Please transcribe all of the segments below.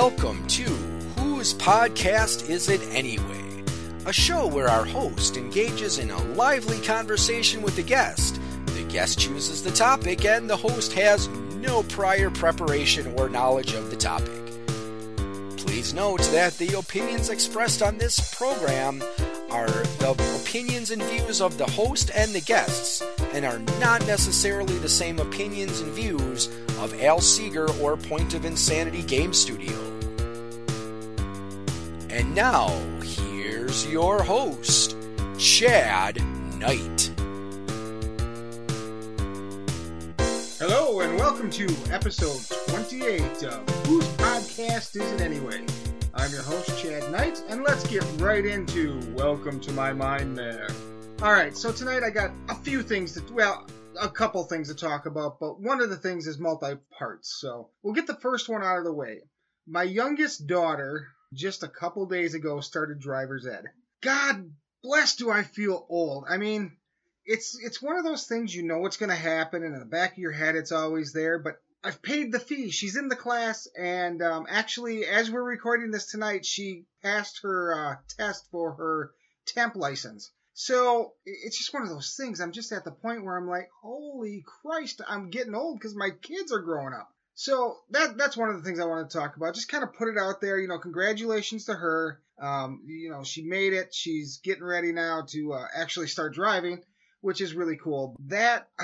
Welcome to Whose Podcast Is It Anyway? A show where our host engages in a lively conversation with the guest. The guest chooses the topic, and the host has no prior preparation or knowledge of the topic. Please note that the opinions expressed on this program are the opinions and views of the host and the guests, and are not necessarily the same opinions and views of Al Seeger or Point of Insanity Game Studio. And now, here's your host, Chad Knight. Hello and welcome to episode 28 of Whose Podcast Is It Anyway? I'm your host, Chad Knight, and let's get right into Welcome to My Mind there. Alright, so tonight I got a few things to, well, a couple things to talk about, but one of the things is multi parts, so we'll get the first one out of the way. My youngest daughter, just a couple days ago, started driver's ed. God bless, do I feel old. I mean, it's it's one of those things you know what's going to happen, and in the back of your head it's always there. But I've paid the fee. She's in the class, and um, actually, as we're recording this tonight, she passed her uh, test for her temp license. So it's just one of those things. I'm just at the point where I'm like, holy Christ, I'm getting old because my kids are growing up. So that that's one of the things I wanted to talk about. Just kind of put it out there. You know, congratulations to her. Um, you know, she made it. She's getting ready now to uh, actually start driving, which is really cool. That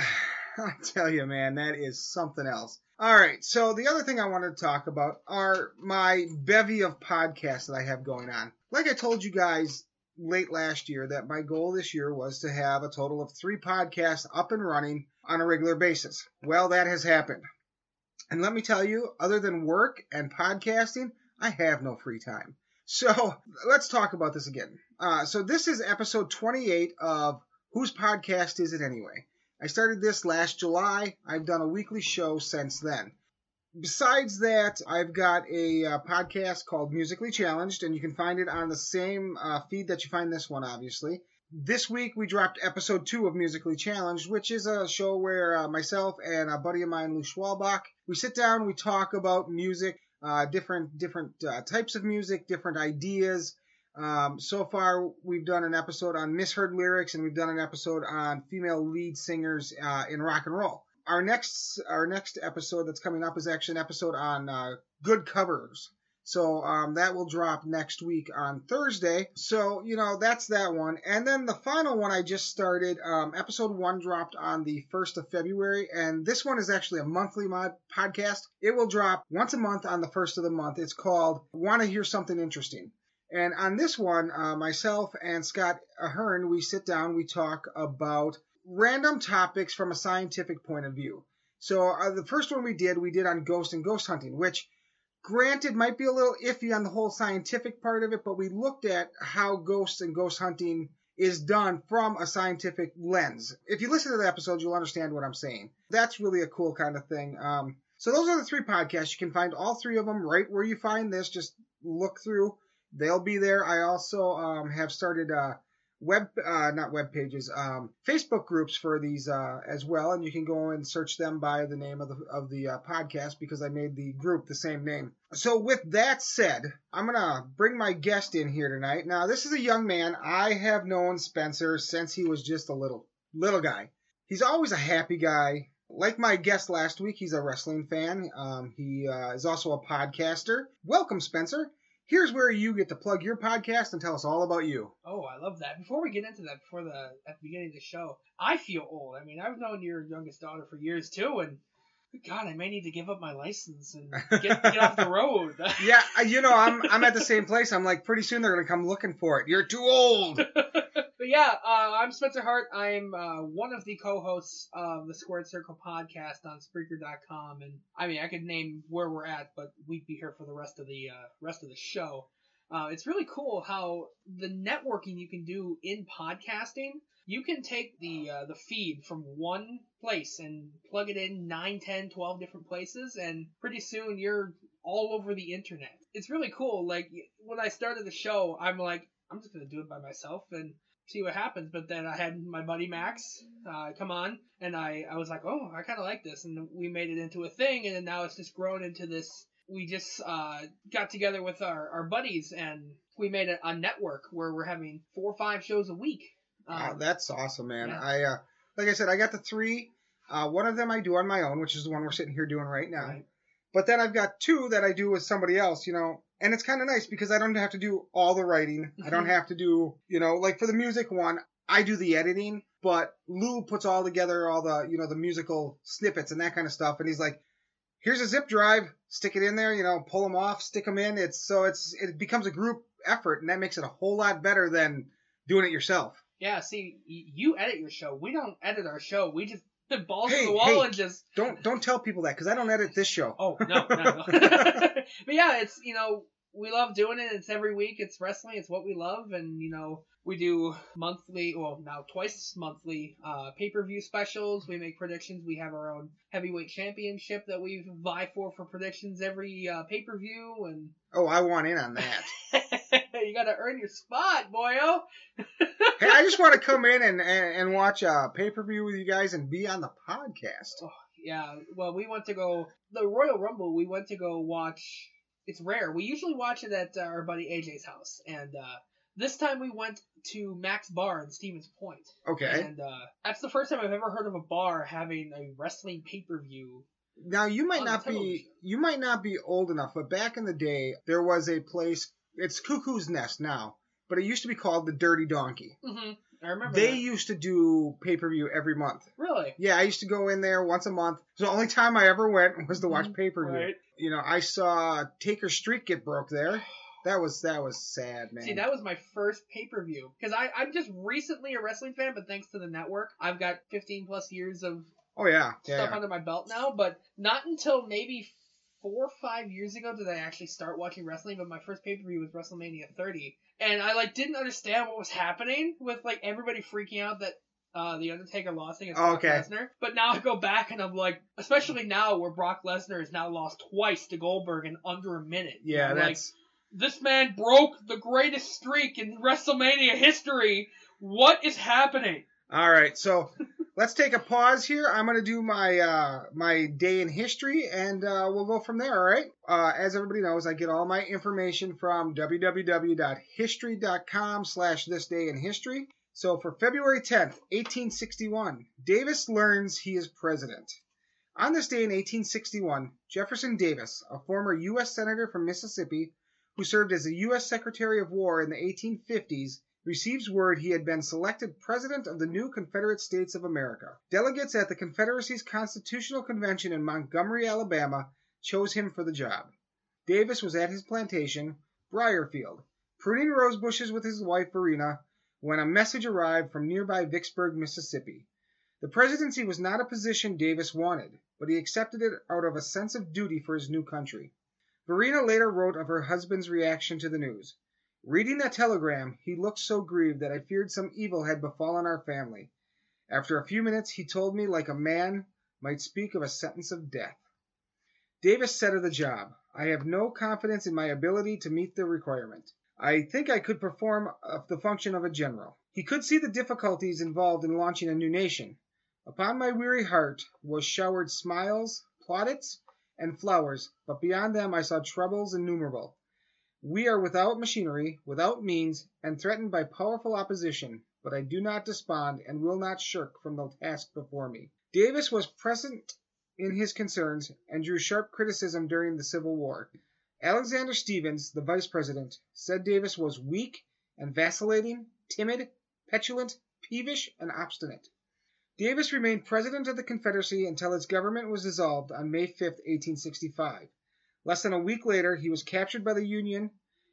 I tell you, man, that is something else. All right, so the other thing I wanted to talk about are my bevy of podcasts that I have going on. Like I told you guys late last year, that my goal this year was to have a total of three podcasts up and running on a regular basis. Well, that has happened. And let me tell you, other than work and podcasting, I have no free time. So let's talk about this again. Uh, so this is episode 28 of Whose Podcast Is It Anyway? I started this last July. I've done a weekly show since then. Besides that, I've got a uh, podcast called Musically Challenged, and you can find it on the same uh, feed that you find this one, obviously. This week we dropped episode two of Musically Challenged, which is a show where uh, myself and a buddy of mine, Lou Schwalbach, we sit down, we talk about music, uh, different different uh, types of music, different ideas. Um, so far, we've done an episode on misheard lyrics, and we've done an episode on female lead singers uh, in rock and roll our next our next episode that's coming up is actually an episode on uh, good covers. So um, that will drop next week on Thursday. So you know that's that one, and then the final one I just started. Um, episode one dropped on the first of February, and this one is actually a monthly mod podcast. It will drop once a month on the first of the month. It's called "Want to Hear Something Interesting." And on this one, uh, myself and Scott Ahern, we sit down, we talk about random topics from a scientific point of view. So uh, the first one we did, we did on ghost and ghost hunting, which granted might be a little iffy on the whole scientific part of it, but we looked at how ghosts and ghost hunting is done from a scientific lens. If you listen to the episode, you'll understand what I'm saying. That's really a cool kind of thing. Um, so those are the three podcasts. You can find all three of them right where you find this. Just look through. They'll be there. I also um, have started uh, web uh, not web pages um, facebook groups for these uh, as well. And you can go and search them by the name of the of the uh, podcast because i made the group the same name. So with that said i'm gonna bring my guest in here tonight. Now this is a young man. I have known spencer since he was just a little little guy. He's always a happy guy. Like my guest last week he's a wrestling fan. Um, he uh, is also a podcaster. Welcome spencer here's where you get to plug your podcast and tell us all about you. Oh, I love that. Before we get into that, before the at the beginning of the show, I feel old. I mean, I've known your youngest daughter for years too, and God, I may need to give up my license and get, get off the road. yeah, you know, I'm I'm at the same place. I'm like, pretty soon they're gonna come looking for it. You're too old. but yeah, uh, I'm Spencer Hart. I'm uh, one of the co-hosts of the Squared Circle podcast on Spreaker.com, and I mean, I could name where we're at, but we'd be here for the rest of the uh, rest of the show. Uh, it's really cool how the networking you can do in podcasting you can take the uh, the feed from one place and plug it in 9 10 12 different places and pretty soon you're all over the internet it's really cool like when i started the show i'm like i'm just to do it by myself and see what happens but then i had my buddy max uh, come on and i i was like oh i kind of like this and we made it into a thing and then now it's just grown into this we just uh, got together with our, our buddies and we made a, a network where we're having four or five shows a week. Um, wow, that's awesome, man. yeah. I uh, like I said, I got the three. Uh, one of them I do on my own, which is the one we're sitting here doing right now. right. But then I've got two that I do with somebody else, you know, and it's kind of nice because I don't have to do all the writing. I don't Mhm. have to do, you know, like for the music one, I do the editing, but Lou puts all together all the, you know, the musical snippets and that kind of stuff. And he's like, here's a zip drive, stick it in there, you know, pull them off, stick them in. It's so it's, it becomes a group effort and that makes it a whole lot better than doing it yourself. Yeah, see, you edit your show. We don't edit our show. We just balls to Hey, the wall hey. and just. Don't, don't tell people that because I don't edit this show. Oh no, no, no. but yeah, it's you know we love doing it. It's every week. It's wrestling. It's what we love, and you know we do monthly, well now twice monthly uh, pay per view specials. We make predictions. We have our own heavyweight championship that we vie for for predictions every uh, pay per view, and Oh, I want in on that. you got to earn your spot, boyo. Hey, I just want to come in and, and, and watch a pay per view with you guys and be on the podcast. Oh, yeah, well, we went to go the Royal Rumble. We went to go watch. It's rare. We usually watch it at uh, our buddy AJ's house, and uh, this time we went to Max Bar in Stevens Point. Okay. And uh, that's the first time I've ever heard of a bar having a wrestling pay per view. Now you might not be you might not be old enough, but back in the day there was a place. It's Cuckoo's Nest now, but it used to be called the Dirty Donkey. Mm-hmm. I remember. They that. used to do pay per view every month. really. Yeah, I used to go in there once a month. So the only time I ever went was to watch Mhm, pay per view. Right. You know, I saw Taker Street get broke there. That was that was sad, man. See, that was my first pay per view because I I'm just recently a wrestling fan, but thanks to the network, I've got 15 plus years of oh yeah, yeah. stuff yeah. under my belt now, but not until maybe four or five years ago did I actually start watching wrestling. But my first pay per view was WrestleMania 30, and I like didn't understand what was happening with like everybody freaking out that. Uh, the Undertaker lost against Oh, Brock okay. Lesnar, but now I go back and I'm like, especially now where Brock Lesnar has now lost twice to Goldberg in under a minute. Yeah, I'm like, that's this man broke the greatest streak in WrestleMania history. What is happening? All right, so let's take a pause here. I'm gonna do my uh, my day in history, and uh, we'll go from there. All right. Uh, as everybody knows, I get all my information from www.history.com/slash this day in history. So for February 10th, 1861, Davis learns he is president. On this day in 1861, Jefferson Davis, a former U.S. senator from Mississippi, who served as the U.S. Secretary of War in the 1850s, receives word he had been selected President of the new Confederate States of America. Delegates at the Confederacy's Constitutional Convention in Montgomery, Alabama, chose him for the job. Davis was at his plantation, Brierfield, pruning rose bushes with his wife Varina, when a message arrived from nearby Vicksburg, Mississippi. The presidency was not a position Davis wanted, but he accepted it out of a sense of duty for his new country. Varina later wrote of her husband's reaction to the news. Reading that telegram, he looked so grieved that I feared some evil had befallen our family. After a few minutes, he told me like a man might speak of a sentence of death. Davis said of the job, I have no confidence in my ability to meet the requirement. I think I could perform uh, the function of a general. He could see the difficulties involved in launching a new nation. Upon my weary heart was showered smiles, plaudits, and flowers, but beyond them I saw troubles innumerable. We are without machinery, without means, and threatened by powerful opposition, but I do not despond and will not shirk from the task before me. Davis was present in his concerns and drew sharp criticism during the Civil War. Alexander Stephens, the vice president, said Davis was weak and vacillating, timid, petulant, peevish, and obstinate. Davis remained president of the Confederacy until its government was dissolved on May 5, 1865. Less than a week later, he was captured by the Union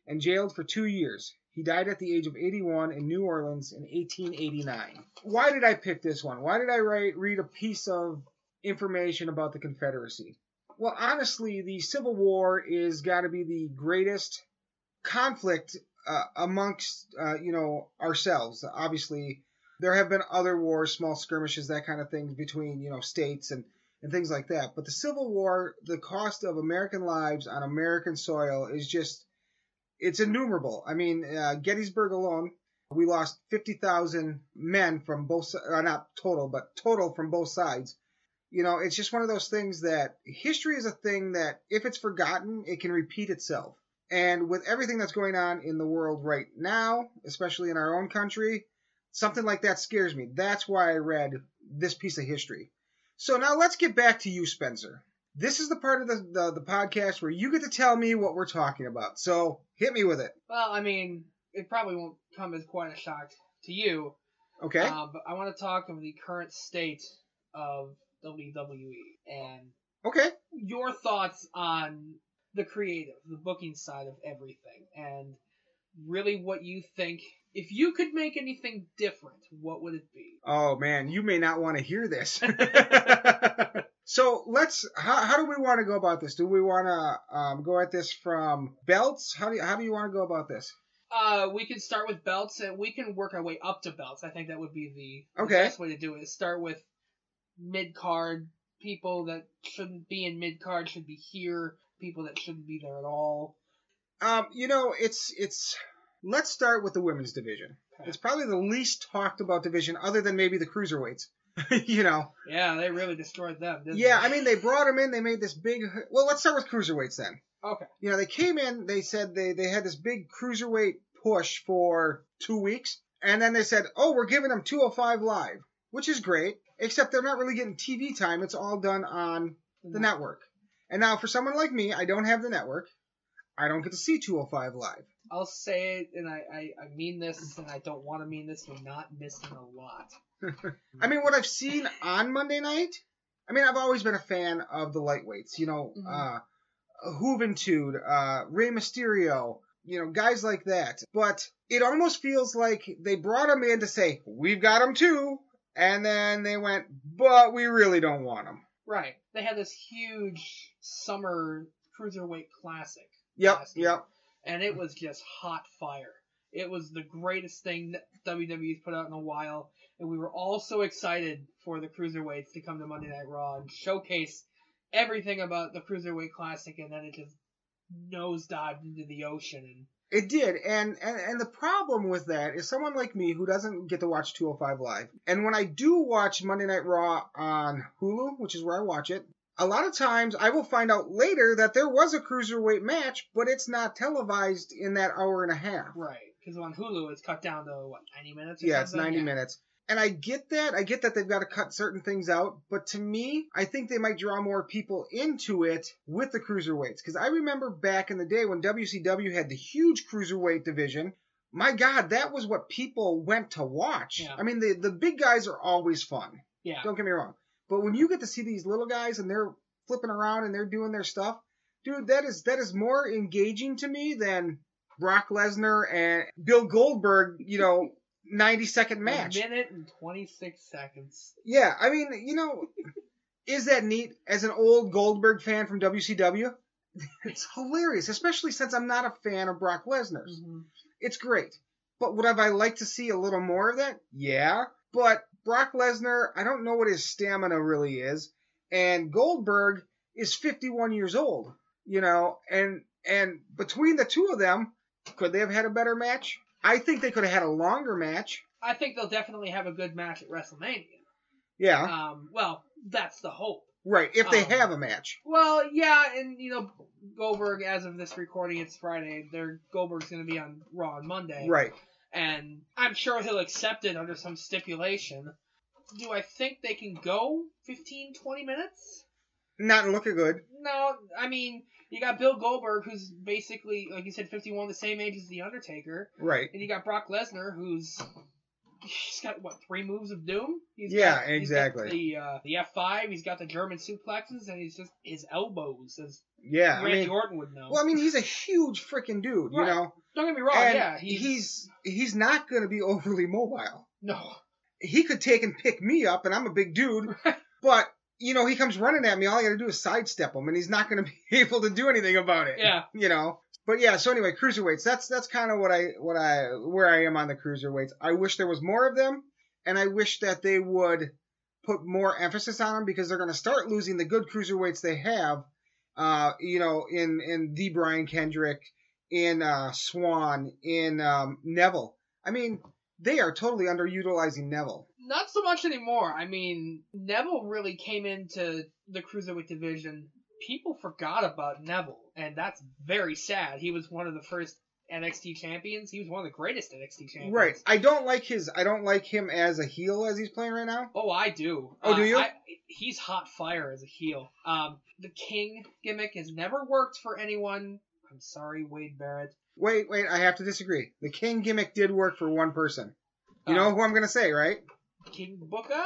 and jailed for two years. He died at the age of 81 in New Orleans in 1889. Why did I pick this one? Why did I write, read a piece of information about the Confederacy? Well, honestly, the Civil War is got to be the greatest conflict uh, amongst, uh, you know, ourselves. Obviously, there have been other wars, small skirmishes, that kind of thing between, you know, states and, and things like that. But the Civil War, the cost of American lives on American soil is just, it's innumerable. I mean, uh, Gettysburg alone, we lost 50,000 men from both, si- uh, not total, but total from both sides. You know, it's just one of those things that history is a thing that if it's forgotten, it can repeat itself. And with everything that's going on in the world right now, especially in our own country, something like that scares me. That's why I read this piece of history. So now let's get back to you, Spencer. This is the part of the, the, the podcast where you get to tell me what we're talking about. So hit me with it. Well, I mean, it probably won't come as quite a shock to you. Okay? Uh, but I want to talk of the current state of WWE and okay. your thoughts on the creative, the booking side of everything, and really what you think. If you could make anything different, what would it be? Oh man, you may not want to hear this. so let's. How, how do we want to go about this? Do we want to um, go at this from belts? How do you, how do you want to go about this? Uh, we can start with belts, and we can work our way up to belts. I think that would be the, the best way to do it. Is start with mid card people that shouldn't be in mid card should be here. People that shouldn't be there at all. Um, you know, it's it's. Let's start with the women's division. It's probably the least talked about division, other than maybe the cruiserweights. you know. Yeah, they really destroyed them. Yeah, they? I mean they brought them in. They made this big. Well, let's start with cruiserweights then. Okay. You know, they came in. They said they they had this big cruiserweight push for two weeks, and then they said, oh, we're giving them 205 live, which is great. Except they're not really getting TV time. It's all done on the network. And now for someone like me, I don't have the network. I don't get to see 205 live. I'll say it, and I, I, I mean this, and I don't want to mean this. You're not missing a lot. I mean, what I've seen on Monday night, I mean, I've always been a fan of the lightweights. You know, Mhm. uh, Juventud, uh, Rey Mysterio, you know, guys like that. But it almost feels like they brought them in to say, we've got them too. And then they went, but we really don't want them. Right. They had this huge summer cruiserweight classic. Yep, yep. And it was just hot fire. It was the greatest thing that WWE's put out in a while, and we were all so excited for the cruiserweights to come to Monday Night Raw and showcase everything about the cruiserweight classic, and then it just nosedived into the ocean. And It did, and, and and the problem with that is someone like me who doesn't get to watch 205 live, and when I do watch Monday Night Raw on Hulu, which is where I watch it, a lot of times I will find out later that there was a cruiserweight match, but it's not televised in that hour and a half. right, because on Hulu it's cut down to what 90 minutes. Or Yeah, it's something? 90 minutes. And I get that. I get that they've got to cut certain things out. But to me, I think they might draw more people into it with the cruiserweights. Because I remember back in the day when WCW had the huge cruiserweight division. My God, that was what people went to watch. Yeah. I mean, the, the big guys are always fun. Yeah. Don't get me wrong. But when you get to see these little guys and they're flipping around and they're doing their stuff, dude, that is that is more engaging to me than Brock Lesnar and Bill Goldberg, you know, 90 second match. A minute and 26 seconds. Yeah, I mean, you know, is that neat as an old Goldberg fan from WCW? It's hilarious, especially since I'm not a fan of Brock Lesnar's. Mhm. It's great. But would have I liked to see a little more of that? Yeah. But Brock Lesnar, I don't know what his stamina really is. And Goldberg is 51 years old, you know, and and between the two of them, could they have had a better match? I think they could have had a longer match. I think they'll definitely have a good match at WrestleMania. Yeah. Um, well, that's the hope. right, if they um, have a match. Well, yeah, and you know, Goldberg, as of this recording, it's Friday. Their Goldberg's going to be on Raw on Monday, Right. And I'm sure he'll accept it under some stipulation. Do I think they can go 15, 20 minutes? Not looking good. No, I mean, you got Bill Goldberg, who's basically, like you said, 51, the same age as The Undertaker, Right. and you got Brock Lesnar, who's he's got what three moves of doom? He's Yeah, got, he's got exactly. the uh, the F five. He's got the German suplexes, and he's just his elbows, as Yeah. I Randy mean, Orton would know. well, I mean, he's a huge freaking dude, you know. Don't get me wrong. and yeah, he's, he's, he's not going to be overly mobile. no. He could take and pick me up, and I'm a big dude, but you know, he comes running at me. All I got to do is sidestep him, and he's not going to be able to do anything about it. Yeah. You know. But yeah, so anyway, cruiserweights. That's that's kind of what I what I where I am on the cruiserweights. I wish there was more of them, and I wish that they would put more emphasis on them because they're going to start losing the good cruiserweights they have. Uh, you know, in in the Brian Kendrick, in uh, Swann, in um, Neville. I mean, they are totally underutilizing Neville. Not so much anymore. I mean, Neville really came into the cruiserweight division. People forgot about Neville, and that's very sad. He was one of the first NXT champions. He was one of the greatest NXT champions. Right. I don't like his. I don't like him as a heel as he's playing right now. Oh, I do. Oh, do you? I, he's hot fire as a heel. Um, the King gimmick has never worked for anyone. I'm sorry, Wade Barrett. Wait, wait. I have to disagree. The King gimmick did work for one person. You know Um, who I'm gonna say, right? King Booker?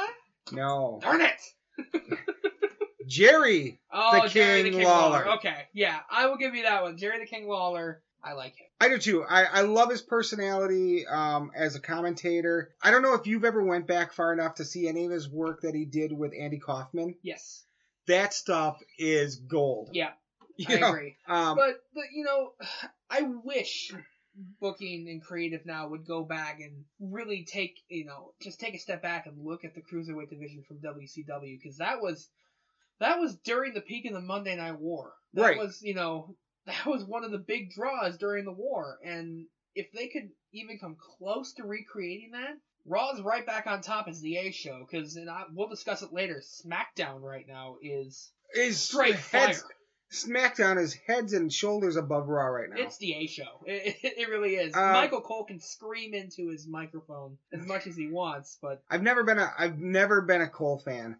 No. Darn it! Jerry. Oh, The Jerry the King King Lawler. Lawler. Okay, yeah, I will give you that one. Jerry the King Lawler. I like him. I do too. I, I love his personality um, as a commentator. I don't know if you've ever went back far enough to see any of his work that he did with Andy Kaufman. Yes. That stuff is gold. Yeah, You I know, agree. Um, But, but you know, I wish booking and creative now would go back and really take you know just take a step back and look at the cruiserweight division from WCW because that was that was during the peak of the Monday Night War. That Right. was you know that was one of the big draws during the war, and if they could even come close to recreating that. Raw's right back on top as the A show because and we'll discuss it later. SmackDown right now is is straight fire. SmackDown is heads and shoulders above Raw right now. It's the A show. It, it, it really is. Um, Michael Cole can scream into his microphone as much as he wants, but I've never been a I've never been a Cole fan.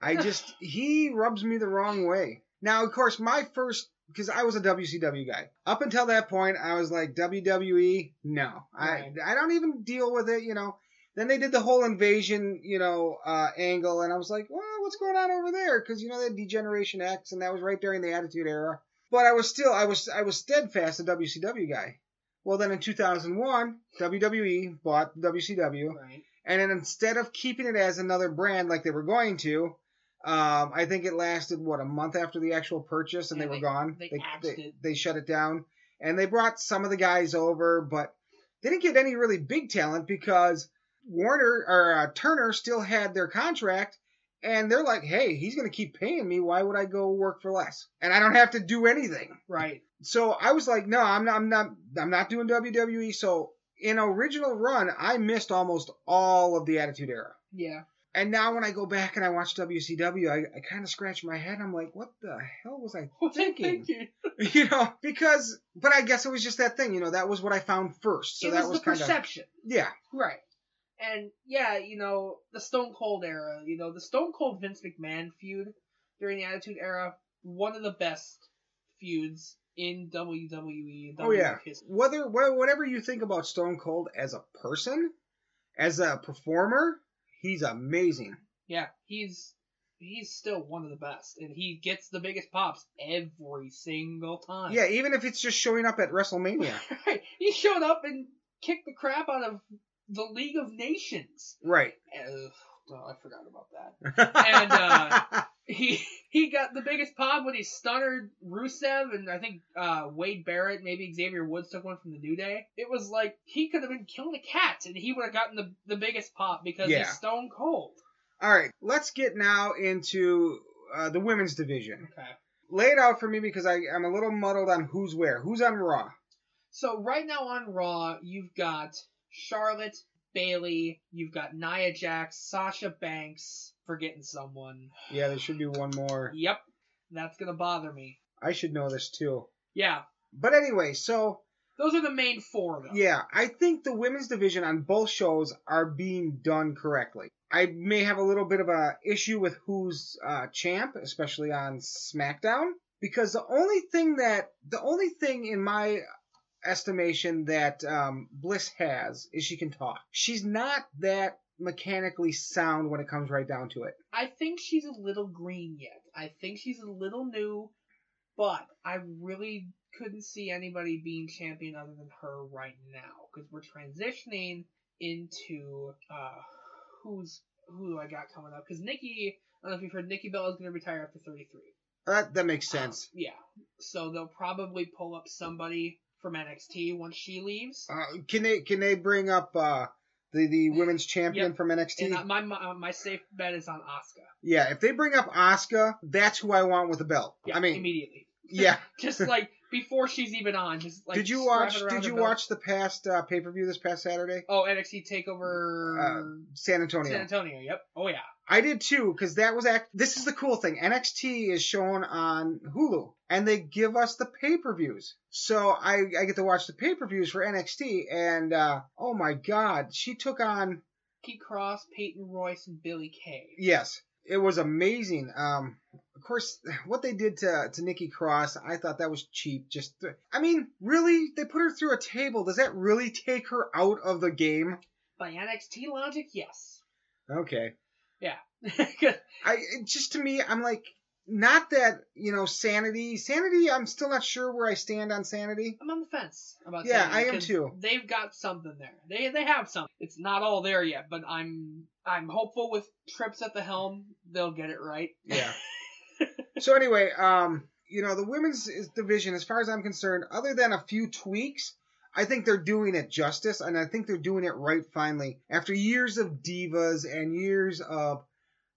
I just he rubs me the wrong way. Now, of course, my first because I was a WCW guy. Up until that point, I was like WWE. No, Right. I I don't even deal with it. You know. Then they did the whole invasion, you know, uh, angle, and I was like, well, what's going on over there? Because you know they had D-Generation X, and that was right during the Attitude Era. But I was still, I was, I was steadfast a WCW guy. Well, then in 2001, WWE bought WCW, right. and then instead of keeping it as another brand like they were going to, um, I think it lasted what a month after the actual purchase, and Yeah, they were they- gone. they they, they, they shut it down, and they brought some of the guys over, but they didn't get any really big talent because Warner or uh, Turner still had their contract. And they're like, hey, he's going to keep paying me. Why would I go work for less? And I don't have to do anything Right. so I was like, no, I'm not, I'm not, I'm not doing WWE. So in original run, I missed almost all of the Attitude Era. Yeah. And now when I go back and I watch WCW, I, I kind of scratch my head. I'm like, what the hell was I thinking? thinking? you know, because, but I guess it was just that thing. You know, that was what I found first. So that was, the kind of, perception. yeah, Right. And yeah, you know, the Stone Cold era, you know, the Stone Cold Vince McMahon feud during the Attitude Era, one of the best feuds in WWE. oh yeah. History. Whether, whatever you think about Stone Cold as a person, as a performer, he's amazing. Yeah, he's he's still one of the best, and he gets the biggest pops every single time. Yeah, even if it's just showing up at WrestleMania. Right. He showed up and kicked the crap out of the League of Nations. right. Uh, well, I forgot about that. And, uh, He he got the biggest pop when he stunnered Rusev and I think uh, Wade Barrett, maybe Xavier Woods took one from the New Day. It was like he could have been killing a cat and he would have gotten the, the biggest pop because Yeah. he's stone cold. All right, let's get now into uh, the women's division. Okay. Lay it out for me because I, I'm a little muddled on who's where. Who's on Raw? So right now on Raw, you've got Charlotte, Bayley, you've got Nia Jax, Sasha Banks, forgetting someone. Yeah, there should be one more. Yep, that's gonna bother me. I should know this too. Yeah, But anyway, so those are the main four though. yeah, I think the women's division on both shows are being done correctly. I may have a little bit of a issue with who's uh, champ, especially on SmackDown, because the only thing that the only thing in my estimation that um, Bliss has is she can talk. She's not that mechanically sound when it comes right down to it. I think she's a little green yet. I think she's a little new, but I really couldn't see anybody being champion other than her right now because we're transitioning into uh who's who I got coming up? Because Nikki, I don't know if you've heard, Nikki Bella is going to retire after 33. That that makes sense. Um, yeah, so they'll probably pull up somebody from NXT once she leaves. Uh, can they can they bring up uh, the the women's champion Yep. from NXT? And uh, my my my safe bet is on Asuka. Yeah, if they bring up Asuka, that's who I want with the belt. Yeah, I mean, immediately. yeah, Just like before she's even on. Just like did you watch? Did you watch the past uh, pay per view this past Saturday? Oh, NXT Takeover San Antonio. San Antonio. Yep. Oh yeah. I did too, because that was act. This is the cool thing. NXT is shown on Hulu, and they give us the pay per views. So I, I get to watch the pay per views for NXT, and uh, oh my God, she took on. Nikki Cross, Peyton Royce, and Billie Kay. Yes, it was amazing. Um, of course, what they did to to Nikki Cross, I thought that was cheap. Just, I mean, really, they put her through a table. Does that really take her out of the game? By NXT logic, yes. Okay. Yeah. I it just to me, I'm like, not that you know, sanity. Sanity, I'm still not sure where I stand on sanity. I'm on the fence about Yeah, Sanity I am too. They've got something there. They they have something. It's not all there yet, but I'm I'm hopeful with Trips at the helm, they'll get it right. Yeah. so anyway, um, you know, the women's division, as far as I'm concerned, other than a few tweaks. I think they're doing it justice, and I think they're doing it right finally. After years of divas and years of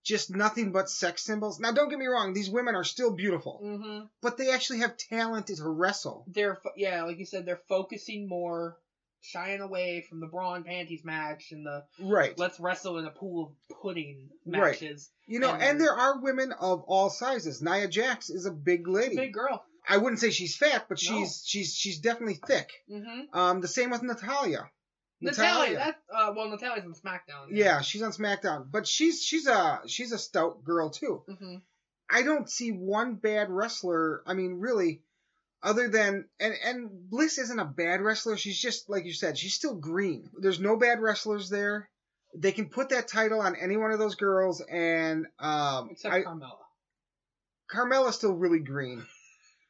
just nothing but sex symbols. Now, don't get me wrong; these women are still beautiful, Mm-hmm. but they actually have talent to wrestle. They're yeah, like you said, they're focusing more, shying away from the bra and panties match and the Right. let's wrestle in a pool of pudding Right. matches. You know, And- and there are women of all sizes. Nia Jax is a big lady. Big girl. I wouldn't say she's fat, but No. she's she's she's definitely thick. Mm-hmm. Um, the same with Natalya. Natalya, that uh, well, Natalya's on SmackDown. Yeah, she's on SmackDown, but she's she's a she's a stout girl too. Mm-hmm. I don't see one bad wrestler. I mean, really, other than and and Bliss isn't a bad wrestler. She's just like you said. She's still green. There's no bad wrestlers there. They can put that title on any one of those girls, and um, Except I, Carmella. Carmella's still really green.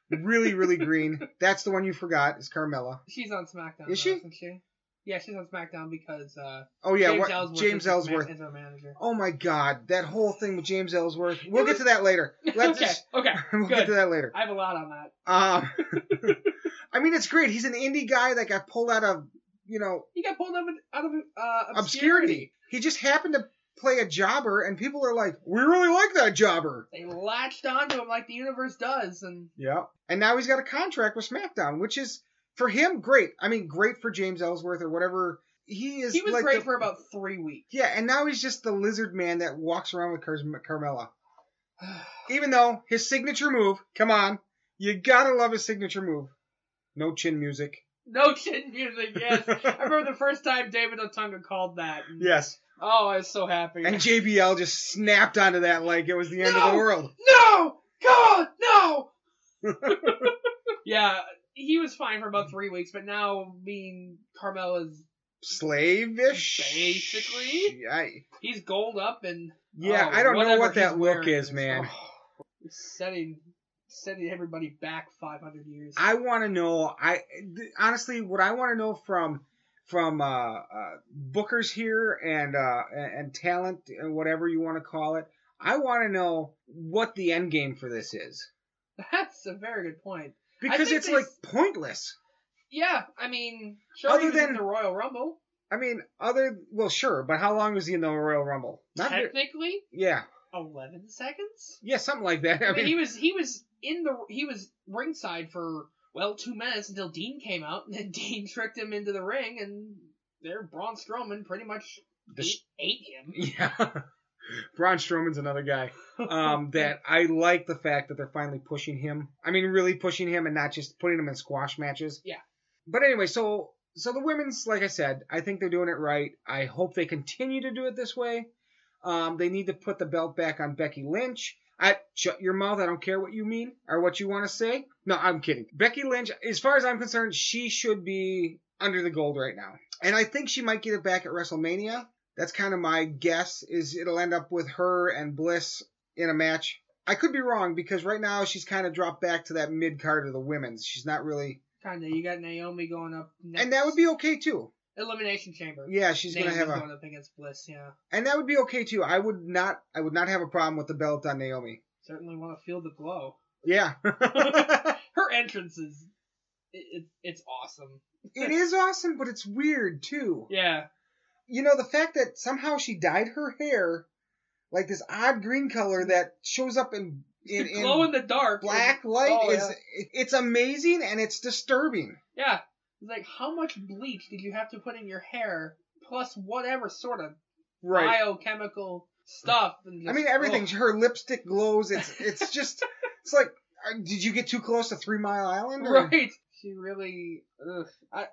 Really, really green. That's the one you forgot is Carmella. She's on SmackDown. Is though, she? Isn't she? Yeah, she's on SmackDown because uh, Oh yeah, James what- Ellsworth. James is, Ellsworth. Is our manager. Oh my God, that whole thing with James Ellsworth. We'll It get to that later. Let's okay. just, Okay. we'll Good. get to that later. I have a lot on that. Um, I mean, it's great. He's an indie guy that got pulled out of, you know, He got pulled out of out of uh, obscurity. obscurity. He just happened to play a jobber, and people are like, "We really like that jobber." They latched onto him like the universe does, and Yeah. And now he's got a contract with SmackDown, which is for him great. I mean, great for James Ellsworth or whatever. He is. he was like great the- for about three weeks. Yeah, and now he's just the lizard man that walks around with Car- Carmella. Even though his signature move, come on, you gotta love his signature move. No chin music. no chin music. Yes, I remember the first time David Otunga called that. Yes. Oh, I was so happy. And JBL just snapped onto that like it was the end of the world. no, God, no. yeah, he was fine for about three weeks, but now being Carmella's, Slavish? Basically. I, he's gold up and yeah, oh, I don't know what that look is, man. oh, setting setting everybody back 500 years. I want to know. I th- honestly, what I want to know from from uh, uh, bookers here and uh, and and talent and whatever you want to call it, I want to know what the end game for this is That's a very good point. Because it's they like pointless. Yeah, I mean, sure, Other he was in than- the Royal Rumble. I mean, other well, sure, but how long was he in the Royal Rumble? Not very- Technically, yeah, 11 seconds. yeah, something like that. I I mean, mean, he was he was in the he was ringside for well two minutes until Dean came out, and then Dean tricked him into the ring, and there Braun Strowman pretty much The sh- ate, ate him. yeah. Braun Strowman's another guy. um, that I like the fact that they're finally pushing him. I mean, really pushing him and not just putting him in squash matches. Yeah. But anyway, so so the women's, like I said, I think they're doing it right. I hope they continue to do it this way. Um, they need to put the belt back on Becky Lynch. I shut your mouth. I don't care what you mean or what you want to say. No, I'm kidding. Becky Lynch, as far as I'm concerned, she should be under the gold right now, and I think she might get it back at WrestleMania. That's kind of my guess. Is it'll end up with her and Bliss in a match. I could be wrong because right now she's kind of dropped back to that mid card of the women's. She's not really, Kinda, you got Naomi going up, next. and that would be okay too. elimination chamber. Yeah, she's Naomi's gonna have a, going up against Bliss. Yeah, and that would be okay too. I would not, I would not have a problem with the belt on Naomi. certainly want to feel the glow. Yeah, Her entrance is it, it, it's awesome. it is awesome, but it's weird too. Yeah, You know, the fact that somehow she dyed her hair like this odd green color that shows up in in, in Glow in the dark. black and- light oh, is yeah. it's amazing and it's disturbing. Yeah. It's like, how much bleach did you have to put in your hair, plus whatever sort of biochemical stuff? And I mean everything. ugh. Her lipstick glows. It's it's just it's like uh, did you get too close to Three Mile Island? or- Right. She really. Ugh. I,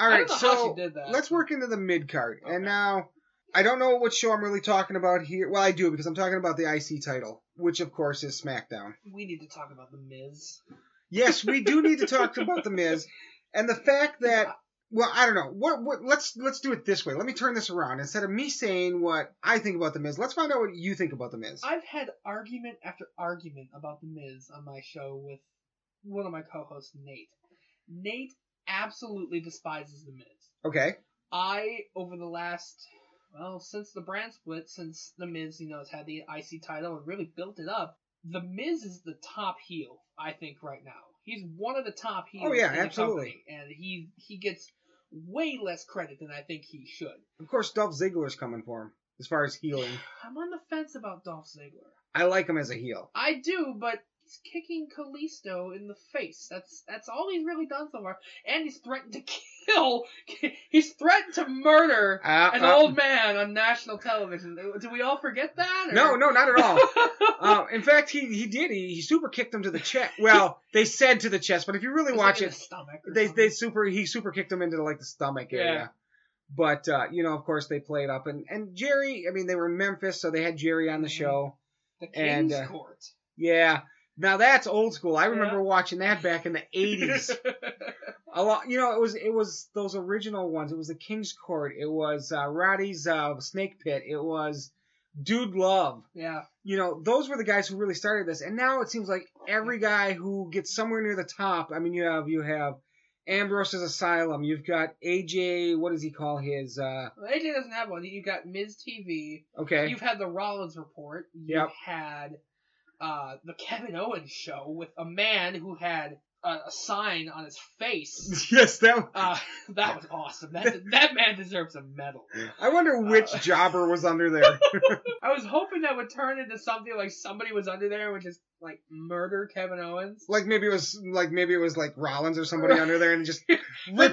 All know so how she did that. let's work into the mid card. Okay. And now I don't know what show I'm really talking about here. Well, I do because I'm talking about the IC title, which of course is SmackDown. We need to talk about the Miz. Yes, we do need to talk about the Miz and the fact that well, I don't know. What what let's let's do it this way. Let me turn this around. Instead of me saying what I think about the Miz, let's find out what you think about the Miz. I've had argument after argument about the Miz on my show with one of my co-hosts, Nate. Nate absolutely despises the Miz. Okay. I over the last well since the brand split, since the Miz you know has had the IC title and really built it up, the Miz is the top heel I think right now. He's one of the top heels. Oh, yeah, in the absolutely. company, and he he gets way less credit than I think he should. Of course, Dolph Ziggler's coming for him as far as healing. I'm on the fence about Dolph Ziggler. I like him as a heel. I do, but he's kicking Kalisto in the face. That's that's all he's really done so far. And he's threatened to kill. He's threatened to murder Uh, an uh, old man on national television. Do we all forget that? or- No, no, not at all. Uh, in fact, he he did. He, he super kicked him to the chest. Well, they said to the chest, but if you really watch like it, the stomach they something. they super he super kicked him into like the stomach area. Yeah. But uh, you know, of course, they played up and and Jerry. I mean, they were in Memphis, so they had Jerry on the Mhm. show. the and, King's uh, Court. Yeah. Now that's old school. I remember Yeah. watching that back in the '80s. a lot, you know, it was it was those original ones. It was the King's Court. It was uh, Roddy's uh, Snake Pit. It was Dude Love. yeah. You know, those were the guys who really started this. And now it seems like every guy who gets somewhere near the top. I mean, you have you have Ambrose's Asylum. You've got AJ. What does he call his? Uh, Well, AJ doesn't have one. You've got Miz TV. okay. You've had the Rollins report. You've Yep. had uh, the Kevin Owens show with a man who had a, a sign on his face. yes, that. Uh, that was awesome. That that man deserves a medal. I wonder which Uh, jobber was under there. I was hoping that would turn into something like somebody was under there would just like murder Kevin Owens. like maybe it was like maybe it was like Rollins or somebody under there and just rip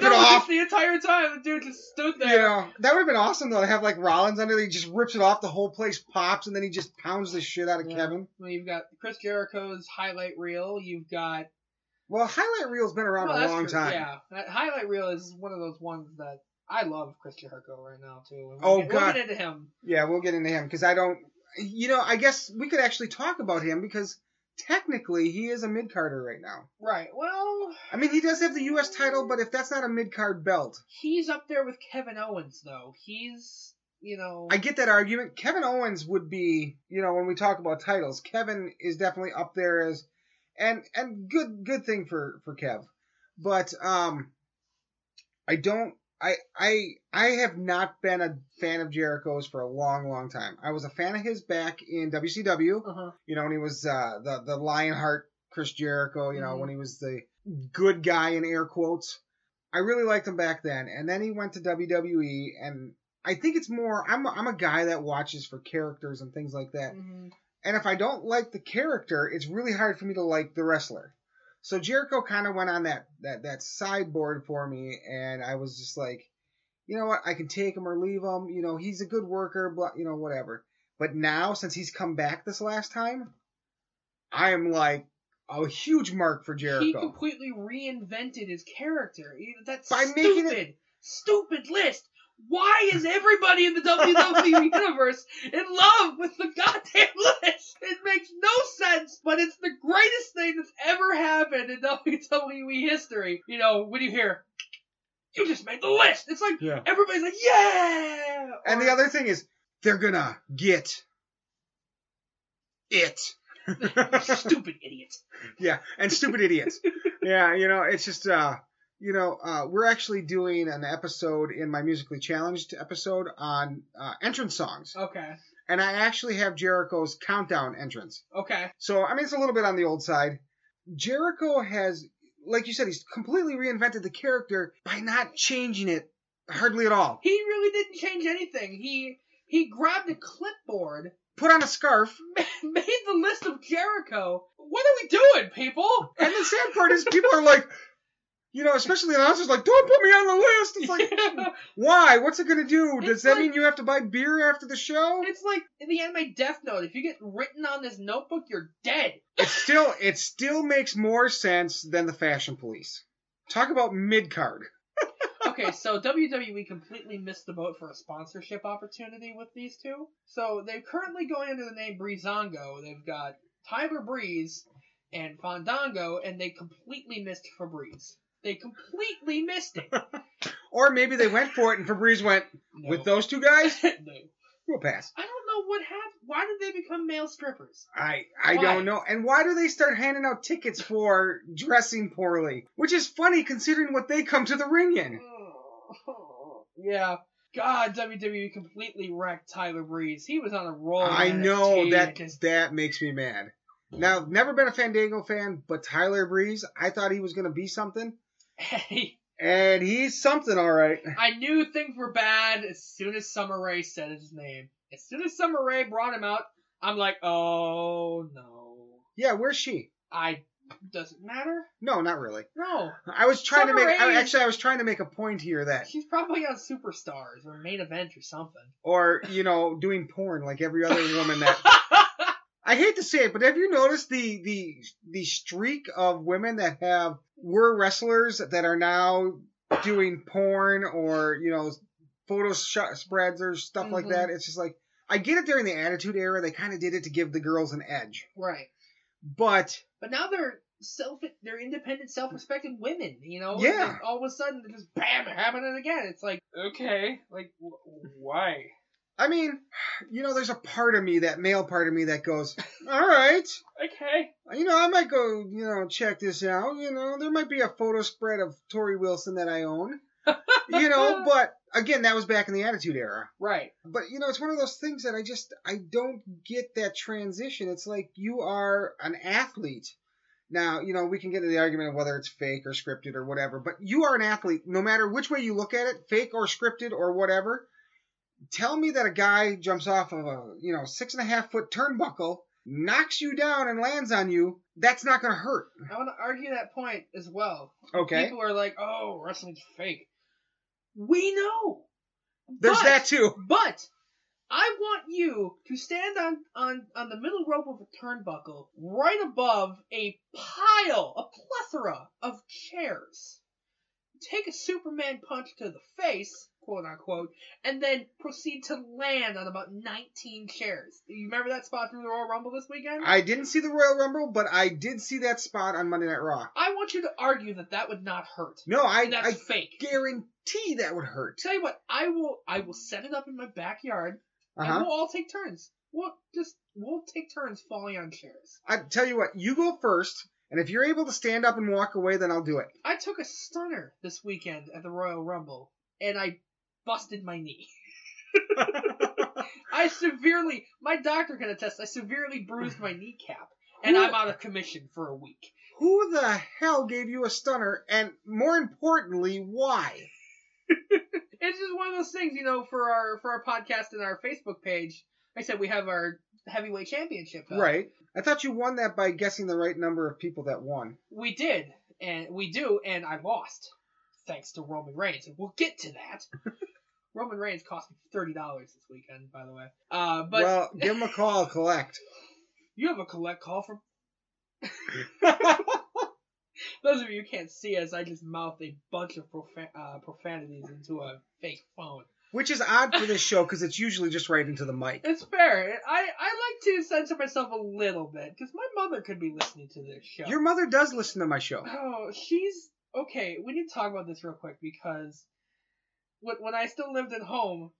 no, it off. the entire time the dude just stood there. You know, that would have been awesome though to have like Rollins under there. He just rips it off, the whole place pops, and then he just pounds the shit out of Yeah. Kevin. Well, you've got Chris Jericho's highlight reel. You've got Well, highlight reel's been around well, a long true. time. Yeah, that highlight reel is one of those ones that I love Chris Jericho right now too. Oh, we'll get, we'll God. get into him. Yeah, we'll get into him because I don't. You know, I guess we could actually talk about him because technically he is a mid carder right now. Right. Well, I mean, he does have the U.S. title, but if that's not a mid card belt, he's up there with Kevin Owens though. He's you know. I get that argument. Kevin Owens would be, you know, when we talk about titles, Kevin is definitely up there as, and and good good thing for for Kev, but um, I don't. I I I have not been a fan of Jericho's for a long, long time. I was a fan of his back in WCW. uh-huh. You know, when he was uh, the the Lionheart Chris Jericho. You know, Mhm. when he was the good guy in air quotes. I really liked him back then, and then he went to WWE, and I think it's more. I'm a, I'm a guy that watches for characters and things like that. Mhm. And if I don't like the character, it's really hard for me to like the wrestler. So Jericho kind of went on that that that sideboard for me, and I was just like, you know what, I can take him or leave him. You know, he's a good worker, but you know whatever. But now, since he's come back this last time, I am like a huge mark for Jericho. He completely reinvented his character. That's By stupid. making it- Stupid list. Why is everybody in the WWE universe in love with the goddamn list? It makes no sense, but it's the greatest thing that's ever happened in WWE history. You know, when you hear, you just made the list. It's like, Yeah. everybody's like, yeah! And Or- the other thing is, they're gonna get it. stupid idiots. yeah, and stupid idiots. Yeah, you know, it's just, uh, you know, uh, we're actually doing an episode in my musically challenged episode on uh, entrance songs, Okay. and I actually have Jericho's countdown entrance. Okay. So I mean, it's a little bit on the old side. Jericho has, like you said, he's completely reinvented the character by not changing it hardly at all. He really didn't change anything. He he grabbed a clipboard put on a scarf. made the list of Jericho. What are we doing, people? And the sad part is, people are like, you know, especially the announcers, like, don't put me on the list. It's like, why? What's it gonna do? Does It's that like- mean you have to buy beer after the show? It's like in the anime Death Note. If you get written on this notebook, you're dead. It still, it still makes more sense than the Fashion Police. Talk about mid card. okay, so WWE completely missed the boat for a sponsorship opportunity with these two. So they're currently going under the name Breezango. They've got Tyler Breeze and Fandango, and they completely missed Febreze. They completely missed it. Or maybe they went for it and Febreze went, No. with those two guys, no. we'll pass. I don't know what happened. Why did they become male strippers? I I Why? don't know. And why do they start handing out tickets for dressing poorly? Which is funny considering what they come to the ring in. yeah. God, WWE completely wrecked Tyler Breeze. He was on a roll. I know that just- that makes me mad. Now, never been a Fandango fan, but Tyler Breeze, I thought he was going to be something, Hey, and he's something, all right. I knew things were bad as soon as Summer Rae said his name. As soon as Summer Rae brought him out, I'm like, oh no. Yeah, where's she? I doesn't matter. No, not really. No, I was trying to Summer make. I, actually, I was trying to make a point here that, she's probably on Superstars or main event or something. or you know, doing porn like every other woman that. I hate to say it, but have you noticed the the the streak of women that have were wrestlers that are now doing porn or you know photo sh- spreads or stuff like Mhm. that? It's just like I get it during the Attitude Era, they kind of did it to give the girls an edge, right. but But now they're self, they're independent, self-respecting women. You know. Yeah. All of a sudden, they're just bam, happening again. It's like, okay, like wh- why? I mean, you know, there's a part of me, that male part of me, that goes, all right, Okay. you know, I might go, you know, check this out. You know, there might be a photo spread of Torrie Wilson that I own. You know, but again, that was back in the Attitude Era. Right. But you know, it's one of those things that I just I don't get that transition. It's like you are an athlete. Now, you know, we can get into the argument of whether it's fake or scripted or whatever, but you are an athlete no matter which way you look at it, fake or scripted or whatever. Tell me that a guy jumps off of a, you know, six and a half foot turnbuckle, knocks you down and lands on you, that's not gonna hurt. I want to argue that point as well. Okay. People are like, "Oh, wrestling's fake." We know. There's But- that too. But I want you to stand on, on, on the middle rope of a turnbuckle right above a pile, a plethora of chairs. Take a Superman punch to the face, quote unquote, and then proceed to land on about 19 chairs. You remember that spot from the Royal Rumble this weekend? I didn't see the Royal Rumble, but I did see that spot on Monday Night Raw. I want you to argue that that would not hurt. No, I, And that's I fake. guarantee that would hurt. Tell you what, I will I will set it up in my backyard Uh and we'll all take turns. We'll just we'll take turns falling on chairs. I tell you what, you go first, and if you're able to stand up and walk away, then I'll do it. I took a stunner this weekend at the Royal Rumble and I busted my knee. I severely my doctor can attest I severely bruised my kneecap and Who- I'm out of commission for a week. Who the hell gave you a stunner, and more importantly, why? It's just one of those things, you know, for our for our podcast and our Facebook page. Like I said we have our heavyweight championship. Right. I thought you won that by guessing the right number of people that won. We did, and we do, and I lost, thanks to Roman Reigns, and we'll get to that. Roman Reigns cost me thirty dollars this weekend, by the way. Uh, but well, give him a call, collect. you have a collect call from those of you who can't see us. I just mouthed a bunch of profan- uh, profanities into a fake phone. Which is odd for this show because it's usually just right into the mic. It's fair. I I like to censor myself a little bit because my mother could be listening to this show. Your mother does listen to my show. Oh, she's okay. We need to talk about this real quick because when when I still lived at home,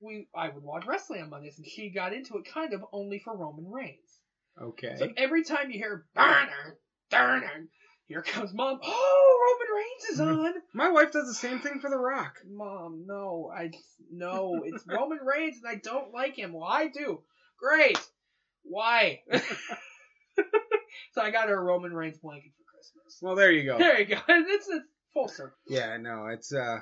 we I would watch wrestling on Mondays, and she got into it kind of only for Roman Reigns. Okay. So every time you hear Burner, Burner, here comes Mom. Oh, Roman Reigns is on. My wife does the same thing for The Rock. Mom, no, I no. It's Roman Reigns, and I don't like him. Well, I do. Great. Why? so I got her a Roman Reigns blanket for Christmas. Well, there you go. There you go. It's a full circle. Yeah, no, it's uh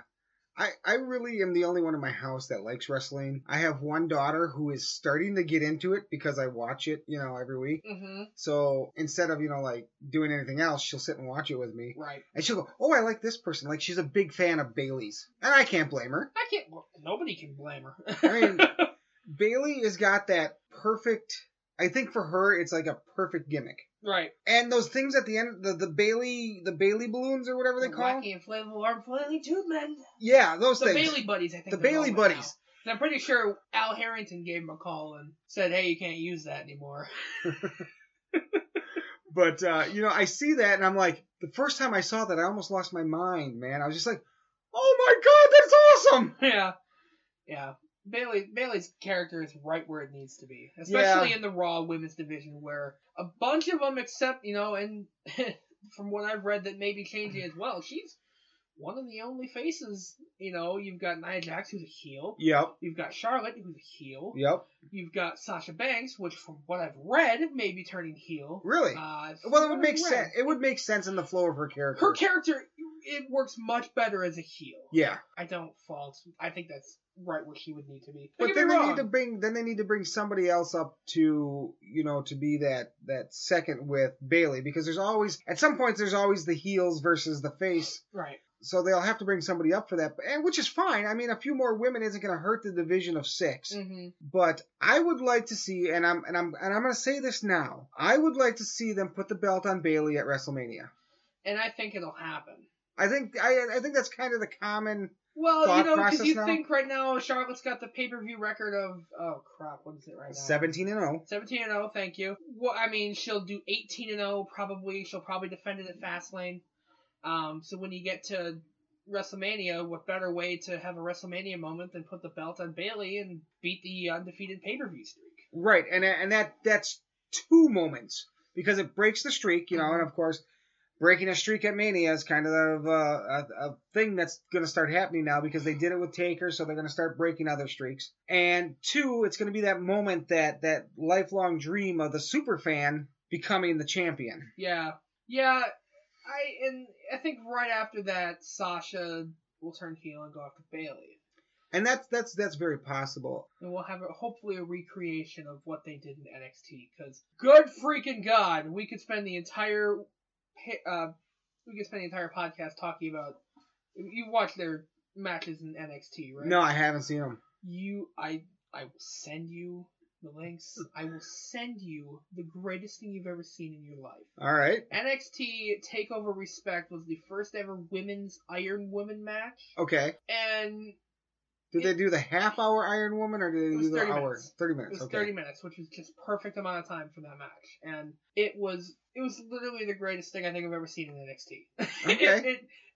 I, I really am the only one in my house that likes wrestling. I have one daughter who is starting to get into it because I watch it, you know, every week. Mm-hmm. So instead of, you know, like doing anything else, she'll sit and watch it with me. Right. And she'll go, Oh, I like this person. Like she's a big fan of Bayley's. And I can't blame her. I can't. well, Nobody can blame her. I mean, Bayley has got that perfect I think for her it's like a perfect gimmick. Right. And those things at the end, the, the Bayley, the Bayley balloons or whatever they The call them. wacky inflatable arm flailing tube men. Yeah, those The things. The Bayley buddies, I think. The Bayley buddies. And I'm pretty sure Al Harrington gave him a call and said, "Hey, you can't use that anymore." But uh, you know, I see that and I'm like, the first time I saw that, I almost lost my mind, man. I was just like, oh my god, that's awesome. yeah, yeah. Bayley Bayley's character is right where it needs to be, especially in the Raw Women's division, where a bunch of them, except you know, and from what I've read, that may be changing as well. She's one of the only faces. You know, you've got Nia Jax, who's a heel. Yep, You've got Charlotte, who's a heel. yep. You've got Sasha Banks, which, from what I've read, may be turning heel. Really? Uh, well, it would make sense. It would make sense in the flow of her character. Her character, it works much better as a heel. Yeah, I don't fault. I think that's right where she would need to be. but Don't get then they wrong. need to bring then they need to bring somebody else up to you know to be that that second with Bayley because there's always at some points there's always the heels versus the face. Right. So they'll have to bring somebody up for that, and which is fine. I mean, a few more women isn't going to hurt the division of 6 hmm But I would like to see, and I'm and I'm and I'm going to say this now. I would like to see them put the belt on Bayley at WrestleMania. And I think it'll happen. I think I I think that's kind of the common. Well, you know, because you now? think right now Charlotte's got the pay per view record of oh crap, what is it right now? 17 and 0. 17 and 0, thank you. Well, I mean, she'll do 18 and 0 probably. She'll probably defend it at Fastlane. Um, so when you get to WrestleMania, what better way to have a WrestleMania moment than put the belt on Bayley and beat the undefeated pay per view streak? Right, and and that that's two moments because it breaks the streak, you know, and of course, breaking a streak at Mania is kind of uh, a, a thing that's going to start happening now because they did it with Taker, so they're going to start breaking other streaks. And two, it's going to be that moment that that lifelong dream of the super fan becoming the champion. Yeah, yeah. I and I think right after that, Sasha will turn heel and go after Bayley, And that's that's that's very possible. and we'll have a, hopefully a recreation of what they did in NXT. Because good freaking god, we could spend the entire uh, we could spend the entire podcast talking about. You watch their matches in NXT, right? No, I haven't seen them. You, I, I will send you the links. I will send you the greatest thing you've ever seen in your life. All right. NXT Takeover Respect was the first ever women's Iron Woman match, Okay. and Did they do the half hour Iron Woman or did they do the 30 hour? minutes. Thirty it minutes. was okay. 30 minutes, which was just perfect amount of time for that match. And it was it was literally the greatest thing I think I've ever seen in NXT. Okay. it,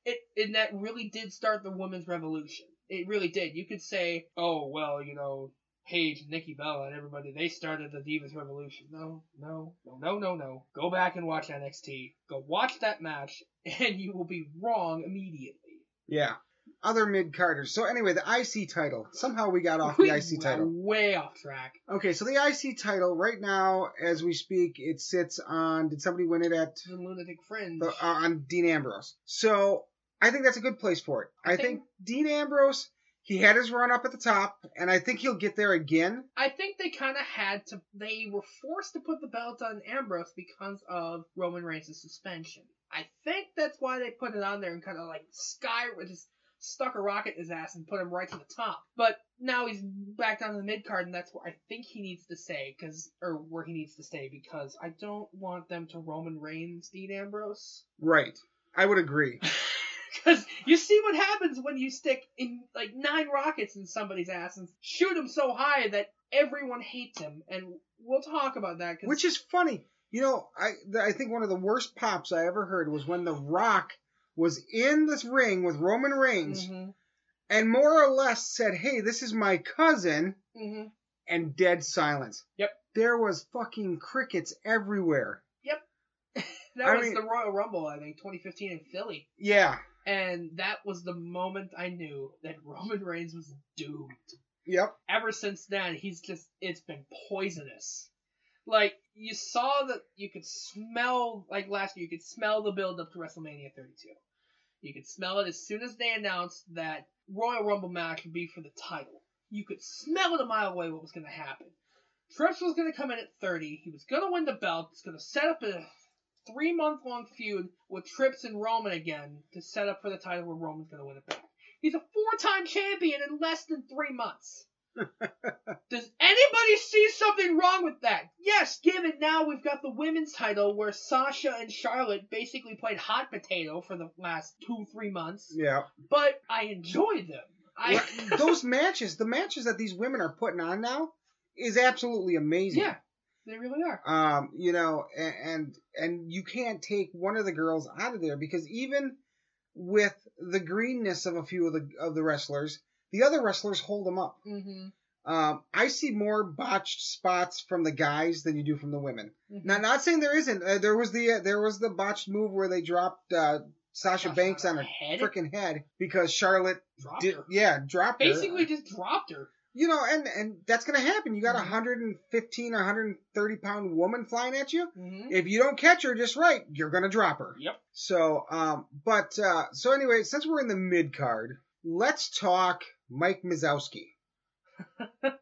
it, it, and that really did start the women's revolution. It really did. You could say, oh well, you know. Paige and Nikki Bella and everybody, they started the Divas Revolution. No, no, no, no, no, no. Go back and watch NXT. Go watch that match, and you will be wrong immediately. Yeah. Other mid carders. So anyway, the IC title. Somehow we got off We the IC went title. Way off track. Okay, so the IC title right now, as we speak, it sits on. Did somebody win it at The Lunatic Fringe. the, uh, on Dean Ambrose? So I think that's a good place for it. I, I think, think- Dean Ambrose. He had his run up at the top, and I think he'll get there again. I think they kind of had to. They were forced to put the belt on Ambrose because of Roman Reigns' suspension. I think that's why they put it on there and kind of like sky just stuck a rocket in his ass and put him right to the top. But now he's back down to the mid card, and that's where I think he needs to stay, because or where he needs to stay because I don't want them to Roman Reigns Dean Ambrose. Right. I would agree. Because you see what happens when you stick in like nine rockets in somebody's ass and shoot him so high that everyone hates him. And we'll talk about that. Cause Which is funny. You know, I I think one of the worst pops I ever heard was when The Rock was in this ring with Roman Reigns Mhm, and more or less said, "Hey, this is my cousin," mhm. and dead silence. Yep. There was fucking crickets everywhere. Yep. that I was mean- the Royal Rumble, I think, 2015 in Philly. Yeah. And that was the moment I knew that Roman Reigns was doomed. Yep. Ever since then, he's just, it's been poisonous. Like, you saw that you could smell, like last year, you could smell the build up to WrestleMania 32. You could smell it as soon as they announced that Royal Rumble match would be for the title. You could smell it a mile away what was going to happen. Trips was going to come in at 30. He was going to win the belt. It's going to set up a three month long feud with Trips and Roman again to set up for the title where Roman's going to win it back. He's a four time champion in less than three months. Does anybody see something wrong with that? Yes, given now we've got the women's title where Sasha and Charlotte basically played hot potato for the last two, three months, Yeah. but I enjoy them. I those matches, the matches that these women are putting on now, is absolutely amazing. yeah, they really are. Um, you know, a- and and you can't take one of the girls out of there because even with the greenness of a few of the of the wrestlers, the other wrestlers hold them up. Mm-hmm. Um, I see more botched spots from the guys than you do from the women. Mhm. Not not saying there isn't. Uh, there was the uh, there was the botched move where they dropped uh, Sasha Banks on her head? freaking head because Charlotte Dropped did her. yeah dropped her. Basically, just dropped her. you know, and and that's gonna happen. You got a Mhm. 115 or 130 pound woman flying at you. Mm-hmm. If you don't catch her just right, you're gonna drop her. Yep. So, um, but uh, so anyway, since we're in the mid card, let's talk Mike Mizowski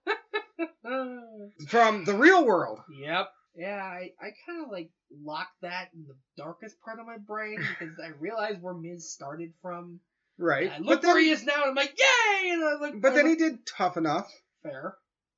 from the real world. Yep. Yeah, I, I kind of like locked that in the darkest part of my brain because I realized where Miz started from. Right. And I look where he is now, and I'm like, yay! And I like, but I then he did tough enough fair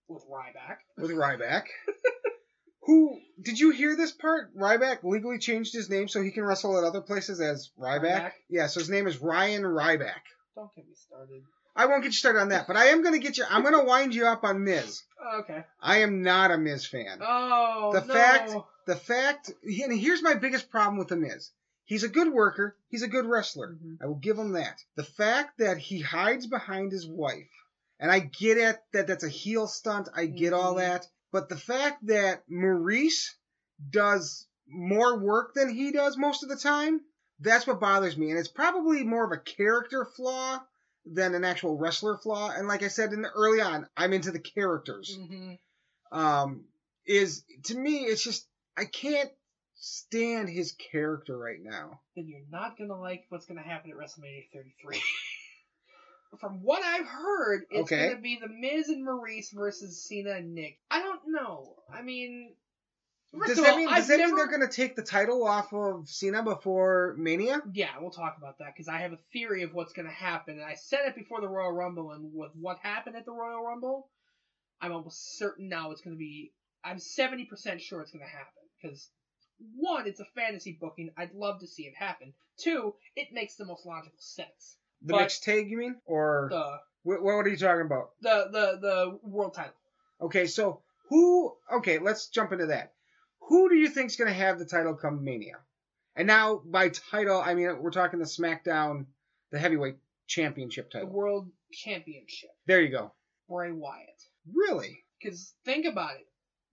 with Ryback. with Ryback. Who did you hear this part? Ryback legally changed his name so he can wrestle at other places as Ryback. Ryback? Yeah, so his name is Ryan Ryback. Don't get me started. I won't get you started on that, but I am gonna get you. I'm gonna wind you up on Miz. Oh, okay. I am not a Miz fan. Oh The no. fact- The fact, and here's my biggest problem with the Miz. He's a good worker. He's a good wrestler. Mhm. I will give him that. The fact that he hides behind his wife, and I get it that that's a heel stunt. I get all Mhm. that. But the fact that Maryse does more work than he does most of the time, that's what bothers me. And it's probably more of a character flaw than an actual wrestler flaw. And like I said in the, early on, I'm into the characters Mhm. um, is to me it's just I can't stand his character right now. Then you're not gonna like what's gonna happen at WrestleMania 33. From what I've heard, it's Okay. gonna be the Miz and Maryse versus Cena and Nick. I don't know. I mean, first Does that all, mean I've does that mean never- they're gonna take the title off of Cena before Mania? Yeah, we'll talk about that because I have a theory of what's going to happen. And I said it before the Royal Rumble, and with what happened at the Royal Rumble, I'm almost certain now it's going to be. I'm 70% sure it's going to happen because one, it's a fantasy booking. I'd love to see it happen. Two, it makes the most logical sense. The But- mixed tag, you mean? Or The what, what are you talking about? the the the world title. Okay, so who? Okay, let's jump into that. Who do you think's gonna have the title come Mania? And now by title, I mean we're talking the SmackDown, the heavyweight championship title. The world championship. There you go. Bray Wyatt. Really? Because think about it.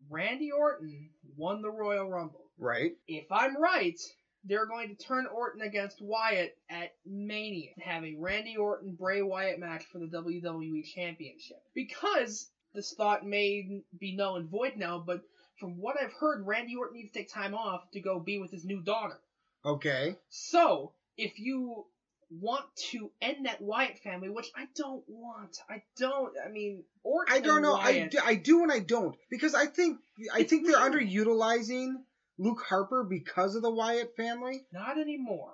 Randy Orton won the Royal Rumble. Right? if I'm right, they're going to turn Orton against Wyatt at Mania and have a Randy Orton Bray Wyatt match for the WWE Championship. Because this thought may be null and void now, but from what I've heard, Randy Orton needs to take time off to go be with his new daughter. Okay. So, if you want to end that Wyatt family, which I don't want, I don't. I mean, Orton. I don't know. I do, I do and I don't because I think I It's think they're underutilizing Luke Harper because of the Wyatt family. Not anymore.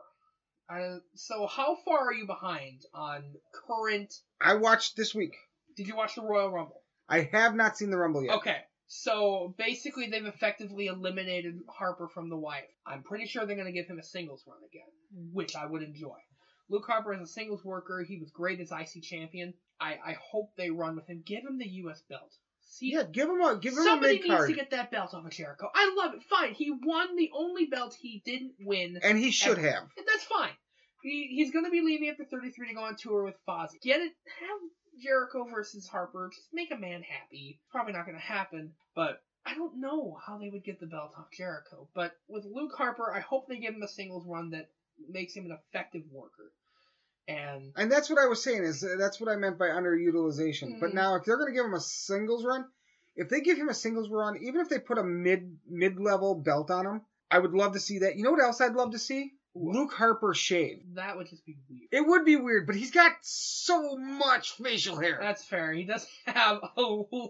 Uh, so how far are you behind on current? I watched this week. Did you watch the Royal Rumble? I have not seen the Rumble yet. Okay. So basically, they've effectively eliminated Harper from the Wyatt. I'm pretty sure they're going to give him a singles run again, which I would enjoy. Luke Harper is a singles worker. He was great as IC champion. I, I hope they run with him. Give him the U.S. belt. See, Yeah, give him a give him a somebody mid needs to get that belt off of Jericho. I love it. Fine, he won the only belt he didn't win and he should ever. have. And that's fine. He he's gonna be leaving after 33 to go on tour with Fozzy. Get it? Have Jericho versus Harper. Just make a man happy. Probably not gonna happen, but I don't know how they would get the belt off Jericho. But with Luke Harper, I hope they give him a singles run that makes him an effective worker. And And that's what I was saying is that's what I meant by underutilization. But Mhm. now if they're going to give him a singles run, if they give him a singles run, even if they put a mid mid level belt on him, I would love to see that. You know what else I'd love to see? Luke Harper shaved. That would just be weird. It would be weird, but he's got so much facial hair. That's fair. He does have a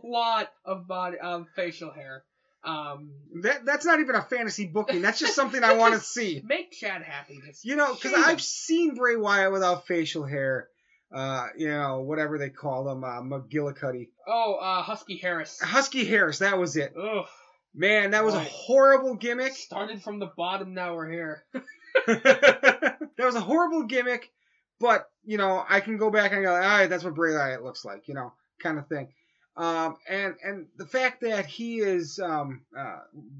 lot of body of facial hair. Um, That that's not even a fantasy booking. That's just something I want to see. make Chad happy. Just You know, because I've seen Bray Wyatt without facial hair. Uh, you know, whatever they call him, uh, McGillicuddy. Oh, uh, Husky Harris. Husky Harris, that was it. Ugh. Man, that was a horrible gimmick. Started from the bottom. Now we're here. that was a horrible gimmick, but you know, I can go back and go, all right, that's what Bray Wyatt looks like, you know, kind of thing. Um, and and the fact that he is um, uh,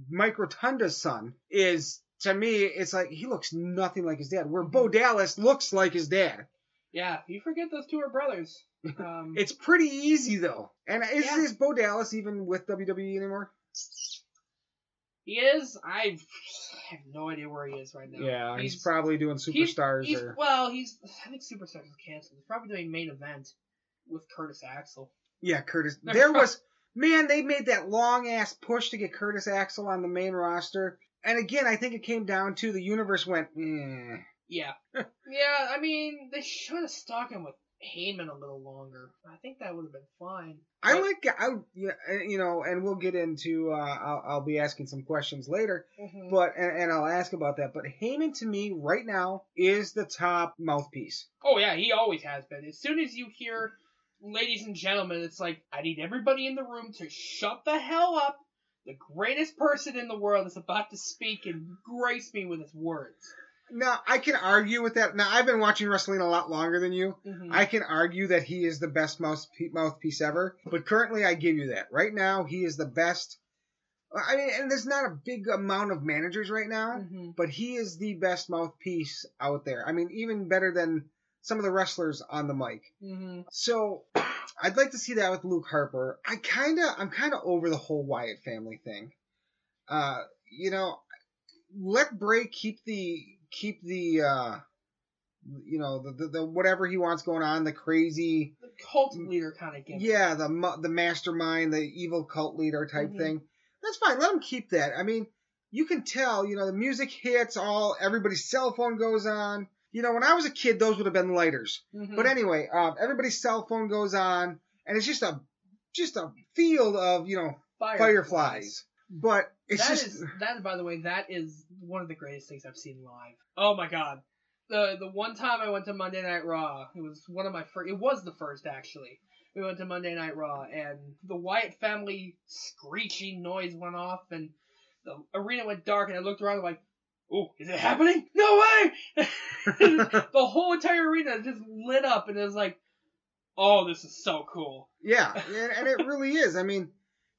Mike Rotunda's son is to me, it's like he looks nothing like his dad. Where Bo Dallas looks like his dad. Yeah, you forget those two are brothers. Um, It's pretty easy though. And is, Yeah. is Bo Dallas even with WWE anymore? he is. I have no idea where he is right now. Yeah, he's, probably doing superstars he's- or well, he's. I think Superstars is canceled. He's probably doing main event with Curtis Axel. Yeah, Curtis. They're There pro- was man, they made that long ass push to get Curtis Axel on the main roster. And again, I think it came down to the universe went, eh. Yeah. yeah, I mean, they should have stuck him with Heyman a little longer. I think that would have been fine. I But- like, I, yeah, you know, and we'll get into, uh, I'll, I'll be asking some questions later, Mhm. but, and, and I'll ask about that. But Heyman to me right now is the top mouthpiece. Oh yeah, he always has been. As soon as you hear ladies and gentlemen, it's like I need everybody in the room to shut the hell up. The greatest person in the world is about to speak and grace me with his words. Now, I can argue with that. Now, I've been watching wrestling a lot longer than you. Mhm. I can argue that he is the best mouthpiece, mouthpiece ever, but currently I give you that. Right now, he is the best. I mean, and there's not a big amount of managers right now, Mhm. but he is the best mouthpiece out there. I mean, even better than some of the wrestlers on the mic. Mhm. So, I'd like to see that with Luke Harper. I kind of, I'm kind of over the whole Wyatt family thing. Uh, you know, let Bray keep the keep the uh, you know, the, the the whatever he wants going on, the crazy, The cult leader kind of gimmick. yeah, the the mastermind, the evil cult leader type Mhm. thing. That's fine. Let him keep that. I mean, you can tell, you know, the music hits, all everybody's cell phone goes on. You know, when I was a kid, those would have been lighters. Mhm. But anyway, um, everybody's cell phone goes on, and it's just a just a field of you know fireflies. But it's That just is that. By the way, that is one of the greatest things I've seen live. Oh my god, the the one time I went to Monday Night Raw, it was one of my first. It was the first actually. We went to Monday Night Raw, and the Wyatt family screeching noise went off, and the arena went dark, and I looked around, like, "Oh, is it happening? No way!" the whole entire arena just lit up, and it was like, "Oh, this is so cool." yeah, and, and it really is. I mean,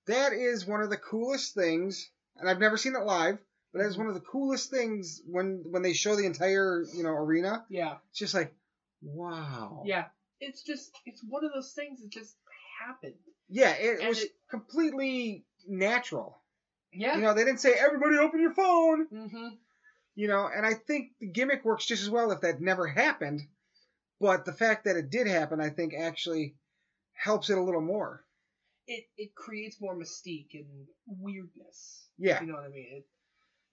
that is one of the coolest things, and I've never seen it live, but that is one of the coolest things when when they show the entire you know arena. Yeah, It's just like, wow. yeah. It's just it's one of those things that just happened. Yeah, it And was it- completely natural. Yeah. You know, they didn't say everybody open your phone. mm-hmm. You know, and I think the gimmick works just as well if that never happened. But the fact that it did happen, I think, actually helps it a little more. It it creates more mystique and weirdness. Yeah. You know what I mean? It,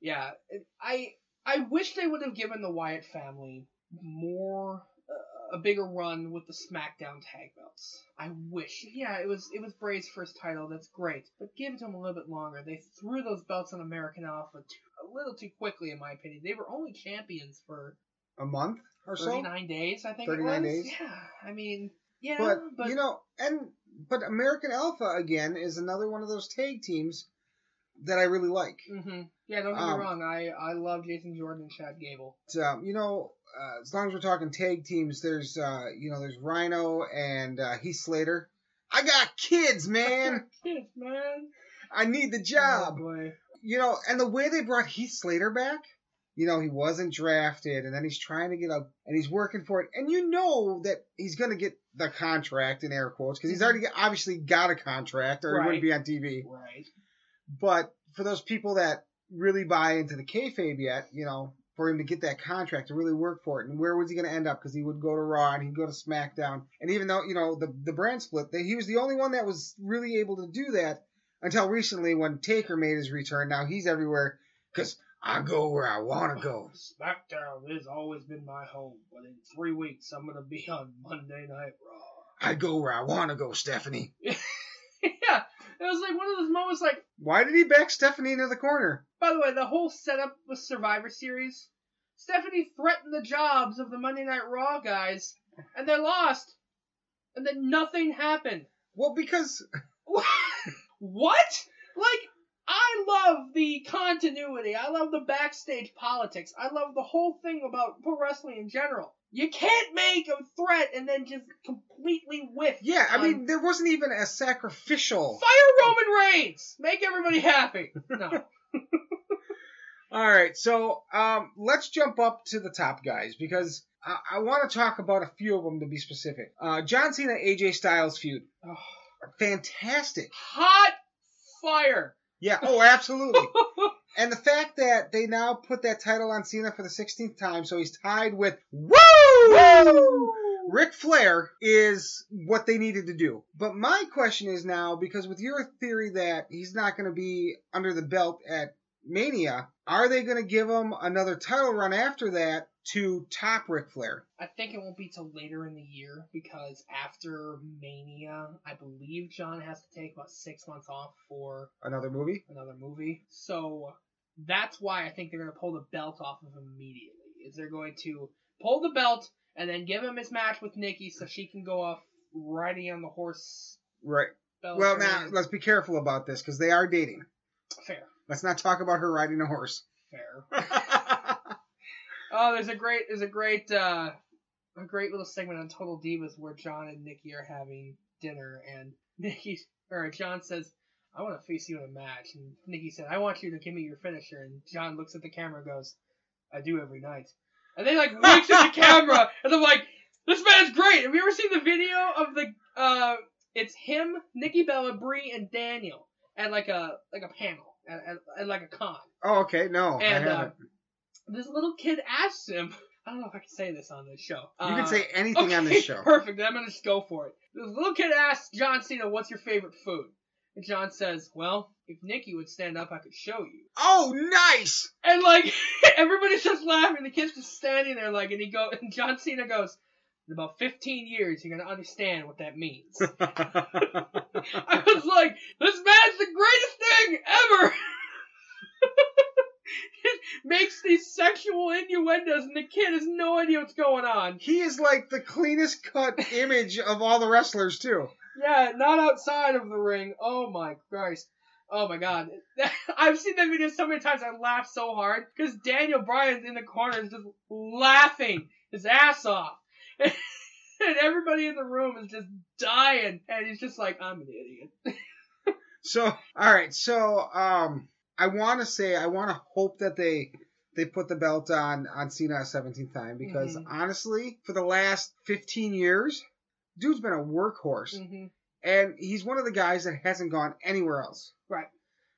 yeah. It, I I wish they would have given the Wyatt family more uh, a bigger run with the SmackDown tag belts. I wish. Yeah, it was it was Bray's first title. That's great, but give it to him a little bit longer. They threw those belts on American Alpha too, a little too quickly, in my opinion. They were only champions for A month or so. 39 days, I think. 39 it was. days. Yeah. I mean, yeah, But, but you know, and but American Alpha again is another one of those tag teams that I really like. hmm Yeah, don't get Um, me wrong. I I love Jason Jordan and Chad Gable. But, um, you know, uh, as long as we're talking tag teams, there's uh, you know, there's Rhino and uh, Heath Slater. I got kids, man. Kids, man. I need the Oh, job. boy. You know, and the way they brought Heath Slater back, you know, he wasn't drafted, and then he's trying to get up, and he's working for it, and you know that he's gonna get the contract in air quotes because he's mm-hmm. already obviously got a contract, or he wouldn't be on TV. Right. But for those people that really buy into the kayfabe yet, you know, for him to get that contract to really work for it, and where was he going to end up? Because he would go to Raw and he'd go to SmackDown, and even though you know the the brand split, they, he was the only one that was really able to do that until recently when Taker made his return. Now he's everywhere because I go where I want to go. SmackDown has always been my home, but in three weeks I'm gonna be on Monday Night Raw. I go where I want to go, Stephanie. yeah, it was like one of those moments. Like, Why did he back Stephanie into the corner? by the way, the whole setup with Survivor Series, Stephanie threatened the jobs of the Monday Night Raw guys, and they lost, and then nothing happened. Well, because what? Like, I love the continuity. I love the backstage politics. I love the whole thing about pro wrestling in general. You can't make a threat and then just completely whiff. yeah, I mean, there wasn't even a sacrificial. fire Roman Reigns. Make everybody happy. No. All right, so um, let's jump up to the top guys because I, I want to talk about a few of them to be specific. Uh, John Cena AJ Styles feud, Oh, fantastic. hot fire. Yeah, oh, absolutely. and the fact that they now put that title on Cena for the 16th time, so he's tied with Woo! Ric Flair is what they needed to do. But my question is now, because with your theory that he's not going to be under the belt at Mania, are they going to give him another title run after that to top Ric Flair? I think it won't be till later in the year because after Mania, I believe John has to take about six months off for Another movie? another movie. So that's why I think they're going to pull the belt off of him immediately. Is they're going to pull the belt and then give him his match with Nikki so she can go off riding on the horse. Right. Belt Well, now, let's be careful about this because they are dating. fair, Let's not talk about her riding a horse. fair. Oh, there's a great, there's a great, uh, a great little segment on Total Divas where John and Nikki are having dinner, and Nikki or John says, "I want to face you in a match," and Nikki said, "I want you to give me your finisher," and John looks at the camera and goes, "I do every night," and they like winks at the camera, and I'm like, "This man's great." Have you ever seen the video of the? uh It's him, Nikki Bella, Brie, and Daniel at like a like a panel at, at, at like a con. oh, okay. No, And, I uh, haven't. This little kid asks him. I don't know if I can say this on this show. you Uh, can say anything on this show. Perfect. I'm gonna just go for it. This little kid asks John Cena, "What's your favorite food?" And John says, "Well, if Nikki would stand up, I could show you." Oh, nice! And like everybody starts laughing. The kid's just standing there, like, and he go, and John Cena goes, "In about 15 years, you're gonna understand what that means." I was like, "This man's the greatest thing ever." Makes these sexual innuendos, and the kid has no idea what's going on. he is like the cleanest cut image of all the wrestlers, too. Yeah, not outside of the ring. Oh my Christ. Oh my God. I've seen that video so many times. I laugh so hard because Daniel Bryan's in the corner is just laughing his ass off. and everybody in the room is just dying. And he's just like, I'm an idiot. So, all right. So, um, I want to say, I want to hope that they they put the belt on on Cena a 17th time because Mhm. honestly, for the last 15 years, dude's been a workhorse, hmm and he's one of the guys that hasn't gone anywhere else. Right.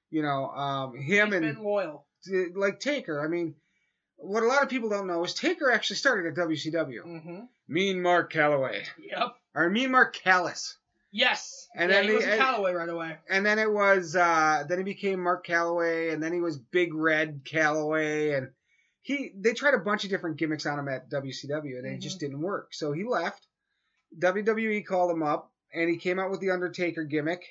You know, um, He's him and been loyal. like Taker. I mean, what a lot of people don't know is Taker actually started at WCW. hmm Mean Mark Calloway, Yep. or Mean Mark Callous. Yes. And yeah, then he was Callaway right away. and then it was uh then he became Mark Calloway and then he was Big Red Calloway and he they tried a bunch of different gimmicks on him at WCW and it Mhm. just didn't work. So he left. WWE called him up and he came out with the Undertaker gimmick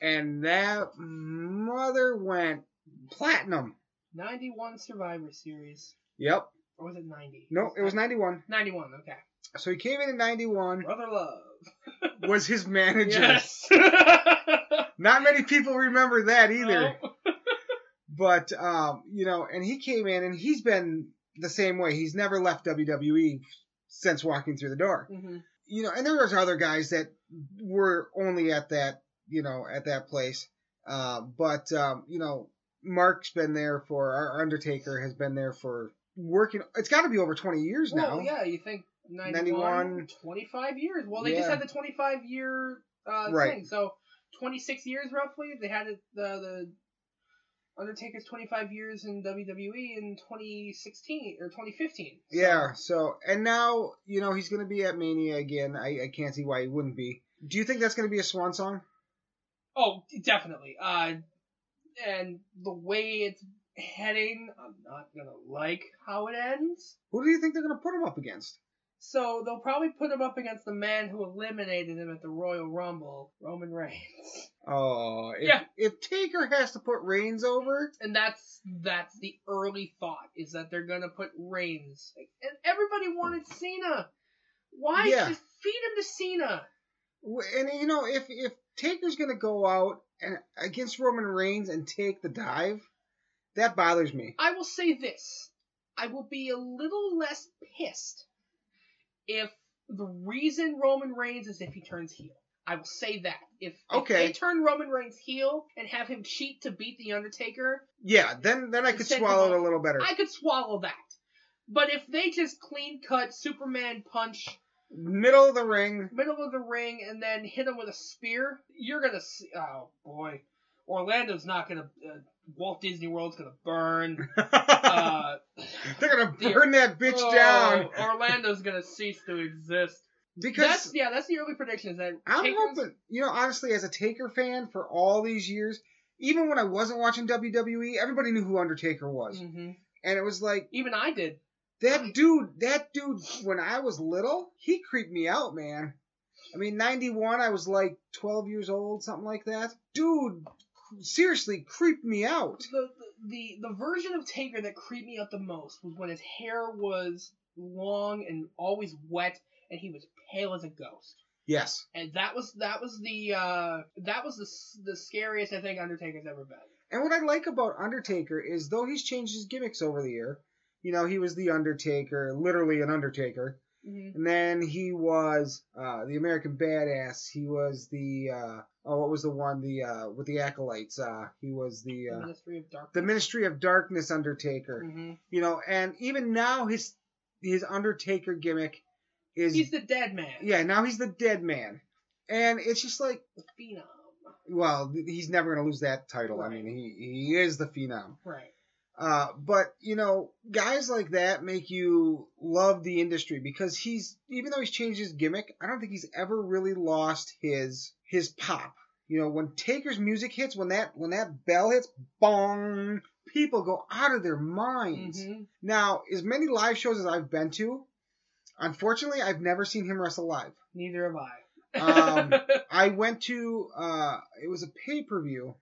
and that mother went platinum. 91 Survivor Series. Yep. Or was it 90? No, it was 91. 91, okay. So he came in in 91 Brother Love. was his manager. Yes. Not many people remember that either. No. But um, you know, and he came in and he's been the same way. He's never left WWE since walking through the door. Mhm. You know, and there was other guys that were only at that, you know, at that place. Uh, but um, you know, Mark's been there for our Undertaker has been there for working. It's got to be over 20 years Well, now. yeah, you think 91, 91. 25 years. Well, they just had the 25 year uh, Right. thing. So 26 years roughly. They had it, the the Undertaker's 25 years in WWE in 2016 or 2015. So- Yeah. So and now you know he's going to be at Mania again. I, I can't see why he wouldn't be. Do you think that's going to be a swan song? Oh, definitely. Uh, and the way it's heading. I'm not gonna like how it ends. Who do you think they're gonna put him up against? So they'll probably put him up against the man who eliminated him at the Royal Rumble, Roman Reigns. Oh, if, Yeah. if Taker has to put Reigns over, And that's that's the early thought is that they're gonna put Reigns. And everybody wanted Cena. Why Yeah. just feed him to Cena? and you know, if if Taker's gonna go out and against Roman Reigns and take the dive, that bothers me. I will say this. I will be a little less pissed if the reason Roman Reigns is if he turns heel. I will say that. If, if Okay. they turn Roman Reigns heel and have him cheat to beat The Undertaker, Yeah, then then I could swallow it a little better. I could swallow that. But if they just clean cut Superman punch Middle of the ring. middle of the ring and then hit him with a spear, you're gonna see. Oh boy, Orlando's not gonna. Uh, Walt Disney World's gonna burn. Uh, They're gonna the- burn that bitch oh, down Orlando's gonna cease to exist. because That's yeah. That's the early prediction. Is that I'm Taker's- hoping, you know, honestly, as a Taker fan for all these years, even when I wasn't watching WWE, everybody knew who Undertaker was, Mhm. and it was like Even I did. that dude. That dude, when I was little, he creeped me out, man. I mean, '91, I was like 12 years old, something like that. Dude, seriously, creeped me out. The, the the version of Taker that creeped me out the most was when his hair was long and always wet, and he was pale as a ghost. Yes. And that was that was the uh, that was the the scariest I think Undertaker's ever been. And what I like about Undertaker is though he's changed his gimmicks over the year, you know, he was the Undertaker, literally an Undertaker. Mm-hmm. And then he was uh, the American Badass. He was the uh, oh, what was the one the uh, with the acolytes? Uh, he was the The uh, Ministry of Darkness. the Ministry of Darkness Undertaker. hmm You know, and even now his his Undertaker gimmick is He's the dead man. yeah. Now he's the Dead Man, and it's just like The phenom. well, he's never gonna lose that title. I mean, he he is the Phenom. Right. Uh, but you know, guys like that make you love the industry because he's even though he's changed his gimmick, I don't think he's ever really lost his his pop. You know, when Taker's music hits, when that when that bell hits, bong, people go out of their minds. hmm Now, as many live shows as I've been to, unfortunately, I've never seen him wrestle live. Neither have I. Um, I went to uh, it was a pay per view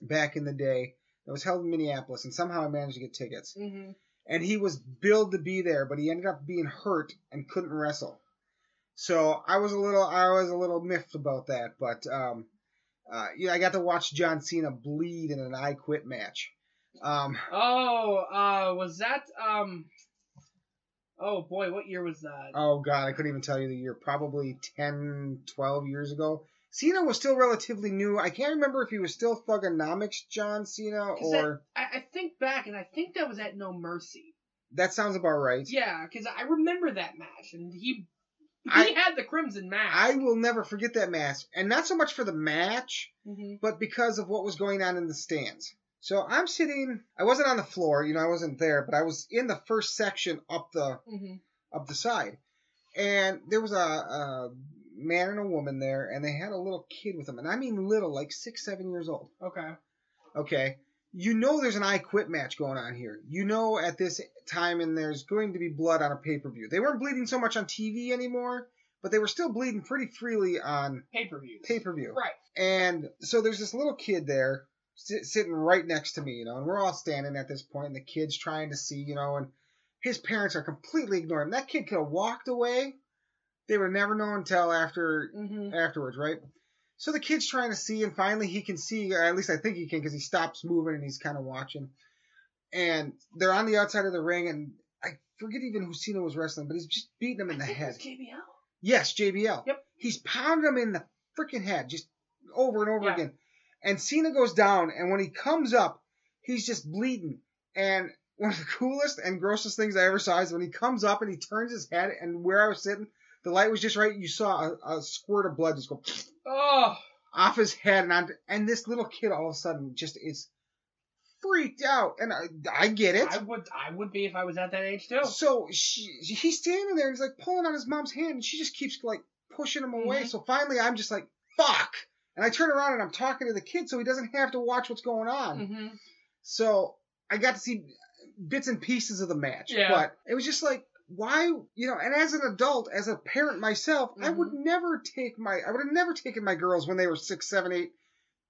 back in the day that was held in Minneapolis, and somehow I managed to get tickets. hmm And he was billed to be there, but he ended up being hurt and couldn't wrestle. So I was a little I was a little miffed about that, but um, uh, yeah, I got to watch John Cena bleed in an I Quit match. Um, Oh, uh, was that um? Oh boy, what year was that? oh god, I couldn't even tell you the year. Probably 10, 12 years ago. Cena was still relatively new. I can't remember if he was still Thuganomics John Cena Is that- or I, I think back, and I think that was at No Mercy. that sounds about right. Yeah, because I remember that match, and he he I- had the crimson mask. I will never forget that match, and not so much for the match, hmm but because of what was going on in the stands. So I'm sitting. I wasn't on the floor, you know, I wasn't there, but I was in the first section up the hmm up the side, and there was a, a man and a woman there, and they had a little kid with them, and I mean little, like six, seven years old. Okay. Okay. You know there's an I Quit match going on here. You know at this time and there's going to be blood on a pay per view. They weren't bleeding so much on TV anymore, but they were still bleeding pretty freely on pay per view. pay per view. Right. And so there's this little kid there sit, sitting right next to me, you know, and we're all standing at this point, and the kid's trying to see, you know, and his parents are completely ignoring him. That kid could have walked away. They would never know until after hmm afterwards, right? So the kid's trying to see, and finally he can see, or at least I think he can, because he stops moving and he's kind of watching. And they're on the outside of the ring, and I forget even who Cena was wrestling, but he's just beating him in the I it head. JBL. Yes, JBL. Yep. He's pounding him in the freaking head, just over and over Yeah. again. And Cena goes down, and when he comes up, he's just bleeding. And one of the coolest and grossest things I ever saw is when he comes up and he turns his head, and where I was sitting, the light was just right. You saw a, a squirt of blood just go Oh, off his head, and on, and this little kid all of a sudden just is freaked out. And I, I get it. I would I would be if I was at that age too. So she, he's standing there and he's like pulling on his mom's hand and she just keeps like pushing him away. Mhm. So finally I'm just like, fuck. And I turn around and I'm talking to the kid so he doesn't have to watch what's going on. hmm So I got to see bits and pieces of the match, Yeah. but it was just like why you know and as an adult as a parent myself i would Mhm. never take my i would have never taken my girls when they were six seven eight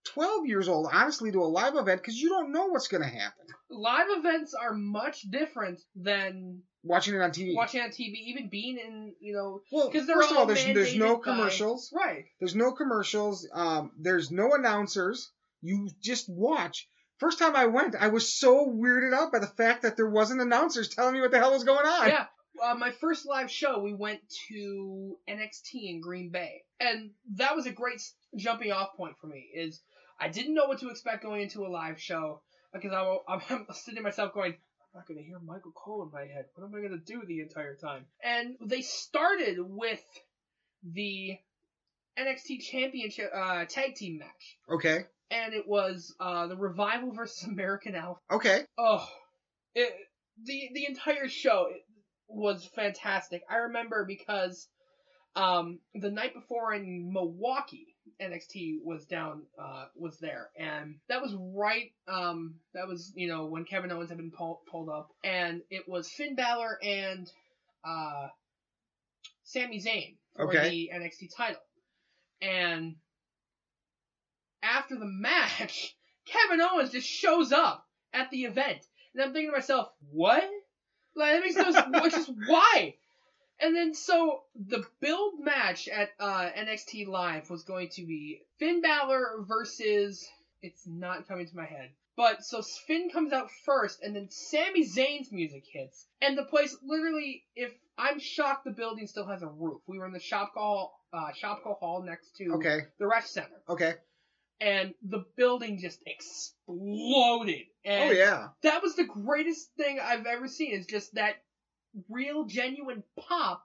12 years old honestly to a live event because you don't know what's going to happen Live events are much different than watching it on tv watching on TV, even being in, you know, well because first of all there's, there's no mandated by- commercials Right. there's no commercials um, there's no announcers you just watch first time i went i was so weirded out by the fact that there wasn't announcers telling me what the hell was going on Yeah. Uh, my first live show, we went to NXT in Green Bay, and that was a great jumping off point for me. Is I didn't know what to expect going into a live show because I, wa- I'm, I'm sitting myself going, I'm not going to hear Michael Cole in my head. What am I going to do the entire time? And they started with the NXT Championship uh, tag team match, okay and it was uh, the Revival versus American Alpha. okay Oh, it, the the entire show was fantastic. I remember because um, the night before in Milwaukee, NXT was down uh, was there, and that was right. Um, that was you know when Kevin Owens had been pull, pulled up, and it was Finn Balor and uh, Sami Zayn for Okay. the NXT title, and after the match, Kevin Owens just shows up at the event, and I'm thinking to myself, what? Like that makes no sense. Which is why. And then so the build match at uh, NXT Live was going to be Finn Balor versus. It's not coming to my head. But so Finn comes out first, and then Sami Zayn's music hits, and the place literally, if I'm shocked, the building still has a roof. We were in the Shopko Hall, uh, Shopko Hall next to okay the Rec Center, okay and the building just exploded. And oh yeah. that was the greatest thing I've ever seen. Is just that real, genuine pop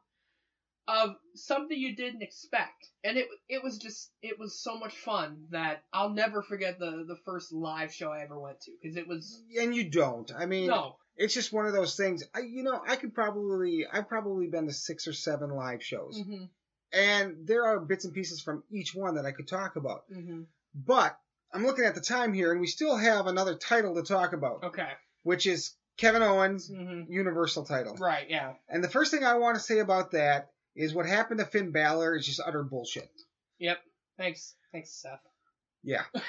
of something you didn't expect, and it it was just it was so much fun that I'll never forget the the first live show I ever went to because it was and you don't. I mean no. it's just one of those things. I you know i could probably i've probably been to six or seven live shows. Hmm and there are bits and pieces from each one that i could talk about. Hmm but i'm looking at the time here and we still have another title to talk about okay which is kevin owens hmm universal title right yeah and the first thing i want to say about that is what happened to finn Balor is just utter bullshit yep thanks thanks Seth yeah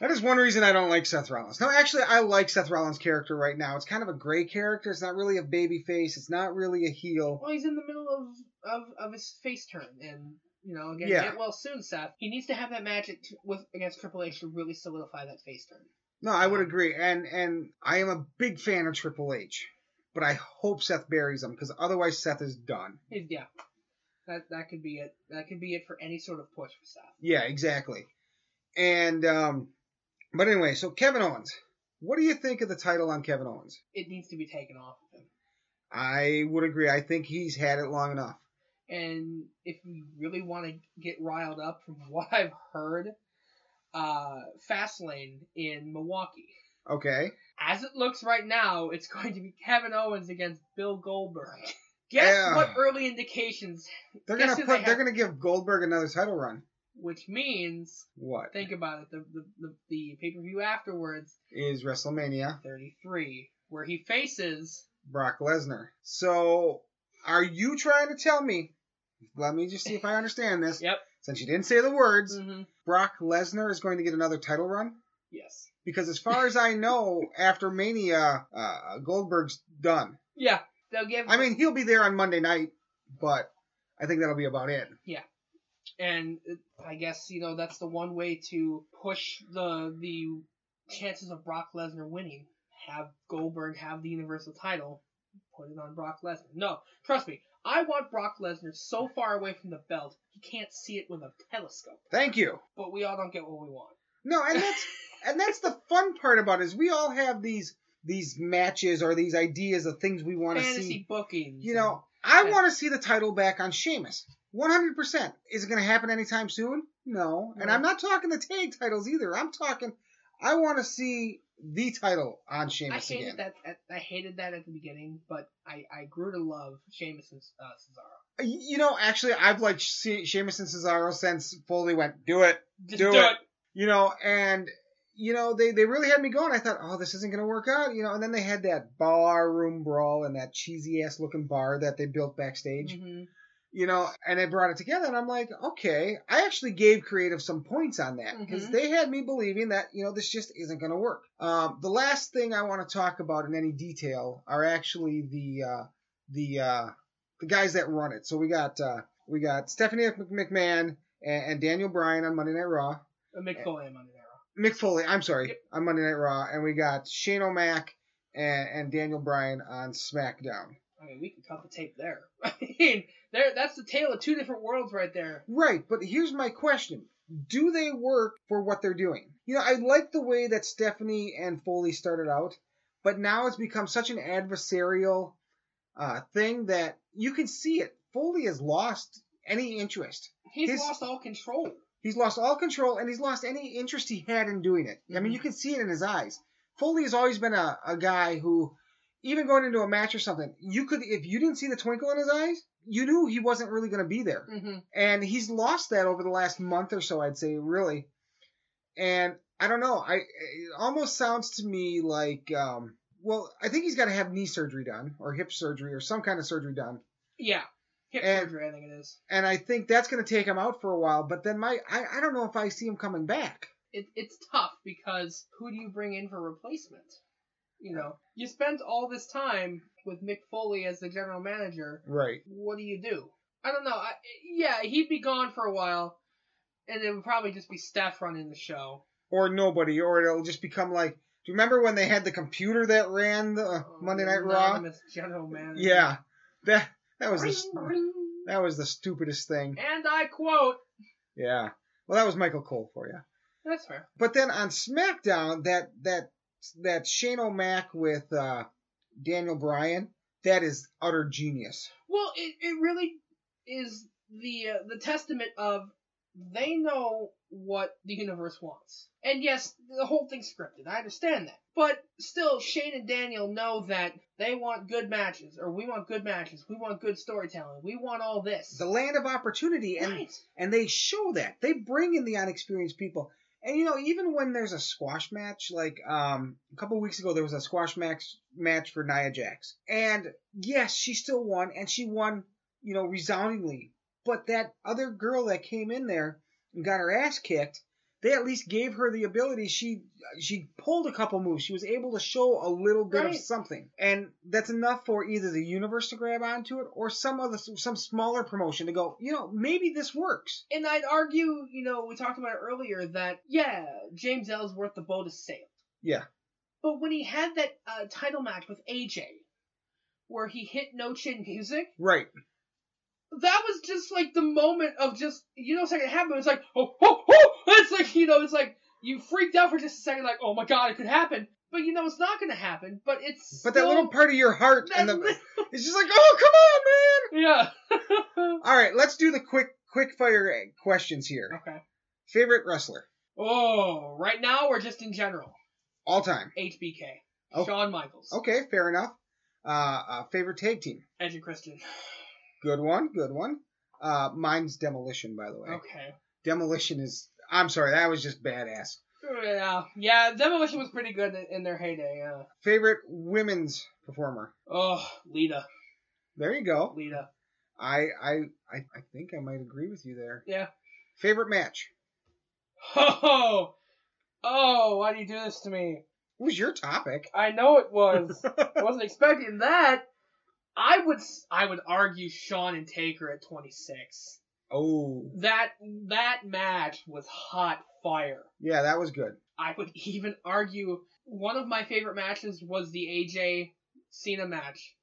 That is one reason I don't like Seth Rollins. No, actually, I like Seth Rollins' character right now. It's kind of a gray character. It's not really a baby face. It's not really a heel. well he's in the middle of of, of his face turn and. You know, again, Yeah. get well soon, Seth. He needs to have that match at, with against Triple H to really solidify that face turn. No, I would agree, and and I am a big fan of Triple H, but I hope Seth buries him because otherwise Seth is done. Yeah, that that could be it. That could be it for any sort of push for Seth. Yeah, exactly. And um, but anyway, so Kevin Owens, what do you think of the title on Kevin Owens? It needs to be taken off of him. I would agree. I think he's had it long enough. And if we really want to get riled up, from what I've heard, uh, Fastlane in Milwaukee. Okay. As it looks right now, it's going to be Kevin Owens against Bill Goldberg. Guess Yeah. what early indications? They're Guess gonna put. they They're gonna give Goldberg another title run. Which means, What think about it, the the, the, the pay per view afterwards, is WrestleMania? 33, where he faces Brock Lesnar. So, are you trying to tell me? Let me just see if I understand this. Yep. Since you didn't say the words, hmm Brock Lesnar is going to get another title run. Yes. Because as far as I know, after Mania, uh, Goldberg's done. Yeah, they'll give. I mean, he'll be there on Monday night, but I think that'll be about it. Yeah, and I guess you know that's the one way to push the the chances of Brock Lesnar winning. Have Goldberg have the Universal title, put it on Brock Lesnar. No, trust me, I want Brock Lesnar so far away from the belt he can't see it with a telescope. Thank you. But we all don't get what we want. No, and that's and that's the fun part about it is we all have these these matches or these ideas of things we want to Fantasy see. bookings. You know, I want to see the title back on Sheamus. 100%. Is it going to happen anytime soon? No. And No. I'm not talking the tag titles either. I'm talking I want to see the title on and I hated again. that. I hated that at the beginning, but I, I grew to love Sheamus and uh, Cesaro. You know, actually, I've liked she- Sheamus and Cesaro since Foley went, do it. Do do, it. it. You know, and you know, they, they really had me going. I thought, oh, this isn't going to work out, you know. And then they had that bar room brawl and that cheesy ass looking bar that they built backstage, Mhm. You know, and they brought it together. And I'm like, okay, I actually gave creative some points on that because Mhm. they had me believing that, you know, this just isn't going to work. Um, the last thing I want to talk about in any detail are actually the, uh, the, uh, the guys that run it. So we got, uh, we got Stephanie McMahon and, and Daniel Bryan on Monday Night Raw. A Mick Foley on Monday Night Raw. Mick Foley, I'm sorry, Yep. on Monday Night Raw, and we got Shane O'Mac and, and Daniel Bryan on SmackDown. I mean, we can cut the tape there. I mean, there that's the tale of two different worlds right there. Right, but here's my question: Do they work for what they're doing? You know, I like the way that Stephanie and Foley started out, but now it's become such an adversarial uh, thing that you can see it. Foley has lost any interest. He's His- lost all control. He's lost all control and he's lost any interest he had in doing it. I mean, Mhm. you can see it in his eyes. Foley has always been a, a guy who, even going into a match or something, you could, if you didn't see the twinkle in his eyes, you knew he wasn't really going to be there. hmm And he's lost that over the last month or so, I'd say, really. And I don't know. I it almost sounds to me like, um, well, I think he's got to have knee surgery done or hip surgery or some kind of surgery done. Yeah, hip And- surgery. I think it is. And I think that's going to take him out for a while. But then my, I, I don't know if I see him coming back. It, it's tough because who do you bring in for replacement? You know, you spent all this time with Mick Foley as the general manager. Right. What do you do? I don't know. I, yeah, he'd be gone for a while, and it would probably just be Steph running the show. or nobody, or it'll just become like. Do you remember when they had the computer that ran the uh, Monday Night Raw? General manager. Yeah, that that was the Ring, ring. that was the stupidest thing. And I quote. Yeah, well, that was Michael Cole for you. That's fair. But then on SmackDown, that that that Shane O'Mac with uh, Daniel Bryan, that is utter genius. Well, it, it really is the uh, the testament of they know what the universe wants. And yes, the whole thing's scripted. I understand that. But still, Shane and Daniel know that they want good matches, or we want good matches. We want good storytelling. We want all this. The land of opportunity, and right. and they show that they bring in the unexperienced people. And you know, even when there's a squash match, like um, a couple weeks ago, there was a squash match match for Nia Jax, and yes, she still won, and she won, you know, resoundingly. But that other girl that came in there and got her ass kicked, they at least gave her the ability. She she pulled a couple moves. She was able to show a little bit of something, and that's enough for either the universe to grab onto it or some other some smaller promotion to go. You know, maybe this works. And I'd argue, you know, we talked about it earlier that yeah, James Ellsworth, the boat has sailed. Yeah. But when he had that uh, title match with AJ, where he hit no chin music, Right. that was just like the moment of just you know gonna happen. It's like oh oh oh. It's like you know it's like you freaked out for just a second, like oh my god, it could happen. But you know it's not gonna happen. But it's But that still- little part of your heart and the it's just like, oh come on, man. yeah. All right, let's do the quick quick fire questions here. okay. Favorite wrestler Oh, right now or just in general? all time. HBK. Oh. Shawn Michaels. Okay, fair enough. Uh, uh favorite tag team. Edge and Christian. Good one, good one. Uh, mine's Demolition, by the way. Okay. Demolition is. I'm sorry, that was just badass. Yeah, yeah. Demolition was pretty good in, in their heyday. Yeah. Favorite women's performer. Oh, Lita. There you go. Lita. I I I, I think I might agree with you there. Yeah. Favorite match. Oh, oh, why do you do this to me? It was your topic? I know it was. I wasn't expecting that. I would, I would argue Shawn and Taker at 26. Oh, That, that match was hot fire. yeah, that was good. I would even argue one of my favorite matches was the AJ Cena match.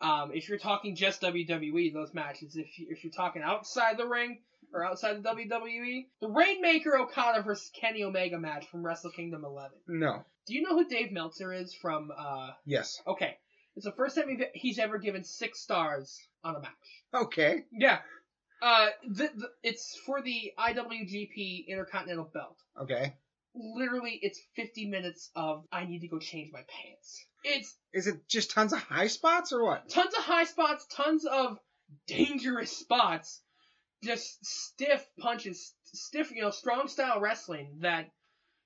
Um, if you're talking just WWE, those matches. If you, if you're talking outside the ring or outside the WWE, the Rainmaker Okada versus Kenny Omega match from Wrestle Kingdom 11. No. Do you know who Dave Meltzer is from? Uh, Yes. okay, it's the first time he's- he's ever given six stars on a match. Okay. Yeah. Uh, the, the, it's for the IWGP Intercontinental Belt Okay. literally it's 50 minutes of I need to go change my pants. It's Is it just tons of high spots or what? tons of high spots, tons of dangerous spots, just stiff punches, stiff, you know, strong style wrestling that,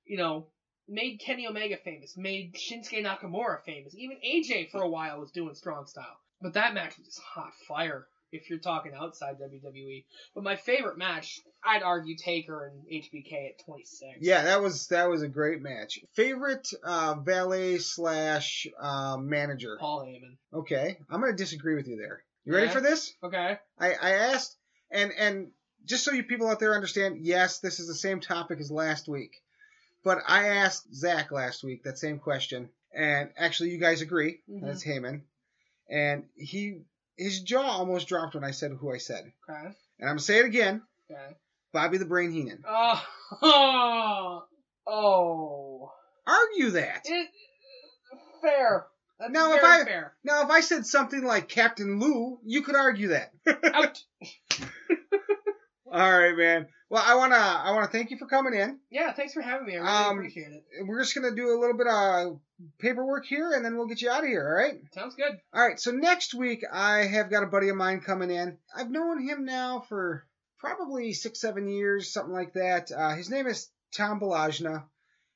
you know, made Kenny Omega famous, made Shinsuke Nakamura famous. Even AJ for a while was doing strong style. But that match was just hot fire if you're talking outside WWE. But my favorite match, I'd argue Taker and HBK at 26. Yeah, that was that was a great match. Favorite uh, valet slash uh, manager. Paul Heyman. Okay, I'm gonna disagree with you there. You ready Yeah. for this? Okay. I, I asked, and and just so you people out there understand, yes, this is the same topic as last week. But I asked Zach last week that same question, and actually, you guys agree. Mhm. That's Heyman, and he his jaw almost dropped when I said who I said, Okay. and I'm gonna say it again, Okay. Bobby the Brain Heenan. Oh. Oh. oh. Argue that. It, fair. That's Now, if I- fair. Now, if I said something like Captain Lou, you could argue that. Out. All right, man. Well, I wanna I wanna thank you for coming in. Yeah, thanks for having me. I really Um, appreciate it. We're just gonna do a little bit of paperwork here, and then we'll get you out of here. All right. Sounds good. All right. So next week, I have got a buddy of mine coming in. I've known him now for probably six, seven years, something like that. Uh, his name is Tom Balajna.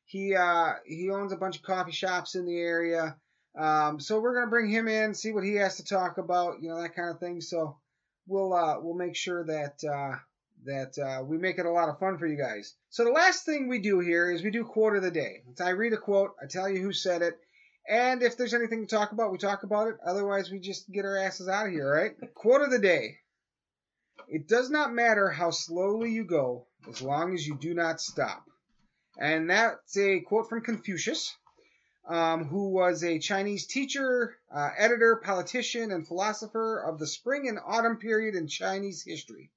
He uh, he owns a bunch of coffee shops in the area. Um, so we're gonna bring him in, see what he has to talk about, you know, that kind of thing. So we'll uh, we'll make sure that uh, that uh, we make it a lot of fun for you guys. So the last thing we do here is we do quote of the day. I read a quote, I tell you who said it, and if there's anything to talk about, we talk about it. Otherwise, we just get our asses out of here, right? quote of the day. It does not matter how slowly you go as long as you do not stop. And that's a quote from Confucius, um, who was a Chinese teacher, uh, editor, politician, and philosopher of the spring and autumn period in Chinese history.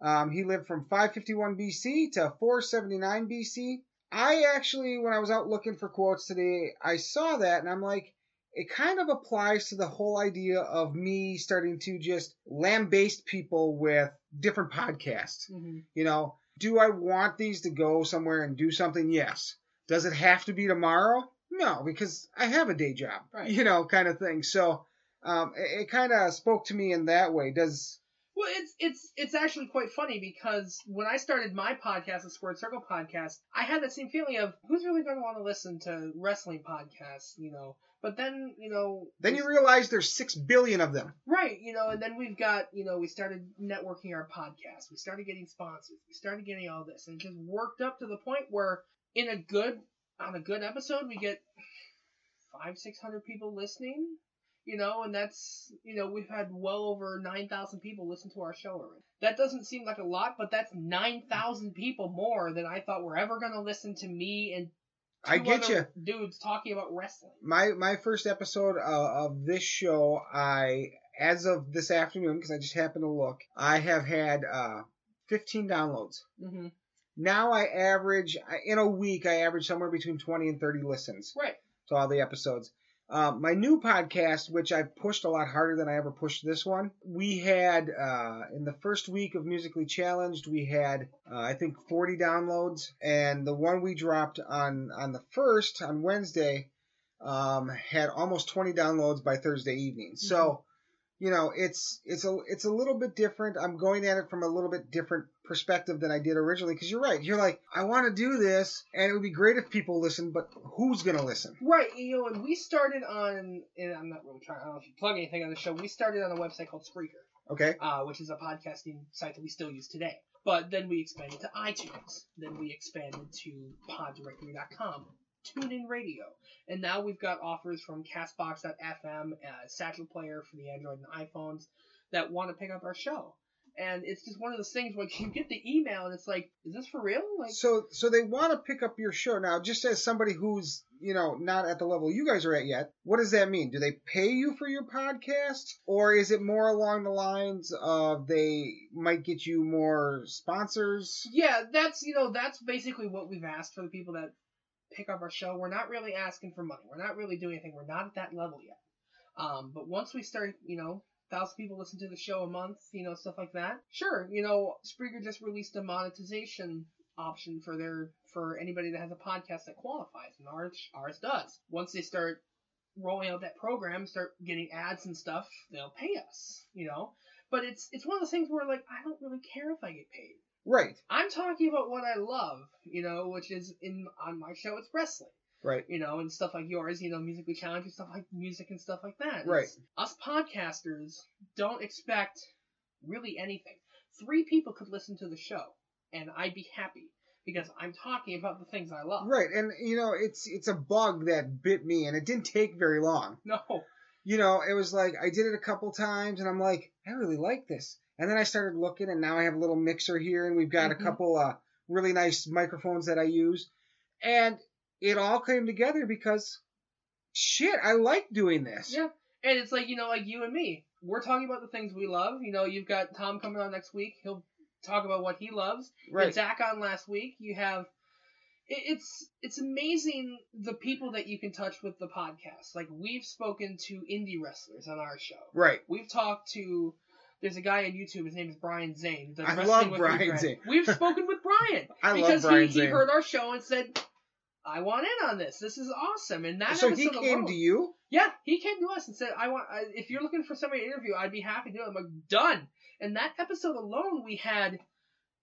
Um, he lived from 551 BC to 479 BC. I actually, when I was out looking for quotes today, I saw that and I'm like, it kind of applies to the whole idea of me starting to just lambaste people with different podcasts. hmm You know, do I want these to go somewhere and do something? Yes. Does it have to be tomorrow? No, because I have a day job, Right. you know, kind of thing. So um, it, it kind of spoke to me in that way. Does Well, it's it's it's actually quite funny because when I started my podcast, the Squared Circle podcast, I had that same feeling of who's really going to want to listen to wrestling podcasts, you know. But then, you know, then you realize there's six billion of them. Right, you know, and then we've got, you know, we started networking our podcast. We started getting sponsors. We started getting all this, and it just worked up to the point where, in a good, on a good episode, we get five, six hundred people listening. You know, and that's, you know, we've had well over nine thousand people listen to our show already. That doesn't seem like a lot, but that's nine thousand people more than I thought were ever going to listen to me and. I get other Dudes talking about wrestling. My my first episode uh, of this show, I as of this afternoon, because I just happened to look, I have had uh, 15 downloads. hmm Now I average in a week, I average somewhere between 20 and 30 listens. Right. to all the episodes. Um, my new podcast, which I pushed a lot harder than I ever pushed this one, we had uh, in the first week of Musically Challenged, we had uh, I think 40 downloads, and the one we dropped on on the first on Wednesday um, had almost 20 downloads by Thursday evening. So. You know, it's it's a it's a little bit different. I'm going at it from a little bit different perspective than I did originally. Because you're right. You're like, I want to do this, and it would be great if people listen, but who's gonna listen? Right, you know, and we started on, and I'm not really trying, I don't know if you plug anything on the show, we started on a website called Spreaker, Okay. uh, which is a podcasting site that we still use today. But then we expanded to iTunes. Then we expanded to poddirectory.com, TuneIn Radio. And now we've got offers from Castbox.fm, uh, Satchel Player for the Android and iPhones that want to pick up our show. And it's just one of those things where you get the email and it's like, is this for real? Like, So so they want to pick up your show now. Just as somebody who's you know not at the level you guys are at yet, what does that mean? Do they pay you for your podcast, or is it more along the lines of they might get you more sponsors? Yeah, that's you know that's basically what we've asked for the people that pick up our show. We're not really asking for money. We're not really doing anything. We're not at that level yet. Um, but once we start, you know, thousand people listen to the show a month, you know, stuff like that. Sure, you know, Spreaker just released a monetization option for their for anybody that has a podcast that qualifies, and ours ours does. Once they start rolling out that program, start getting ads and stuff, they'll pay us, you know. But it's it's one of those things where like I don't really care if I get paid. Right. I'm talking about what I love, you know, which is in on my show it's wrestling. Right. You know, and stuff like yours, you know, musically challenging stuff like music and stuff like that. Right. It's- us podcasters don't expect really anything. Three people could listen to the show, and I'd be happy because I'm talking about the things I love. Right. And you know, it's it's a bug that bit me, and it didn't take very long. No. You know, it was like I did it a couple times, and I'm like, I really like this. And then I started looking, and now I have a little mixer here, and we've got Mhm. a couple uh, really nice microphones that I use, and it all came together because shit, I like doing this. Yeah. And it's like, you know, like you and me. We're talking about the things we love. You know, you've got Tom coming on next week. He'll talk about what he loves. Right. Zach on last week. You have it's it's amazing the people that you can touch with the podcast. Like we've spoken to indie wrestlers on our show. Right. We've talked to there's a guy on YouTube. His name is Brian Zane. I love Brian Zane. We've spoken with Brian I love because Brian he, he heard our show and said, "I want in on this. This is awesome." And that So he came alone- to you. yeah, he came to us and said, "I want if you're looking for somebody to interview, I'd be happy to do it." I'm like, "Done." And that episode alone, we had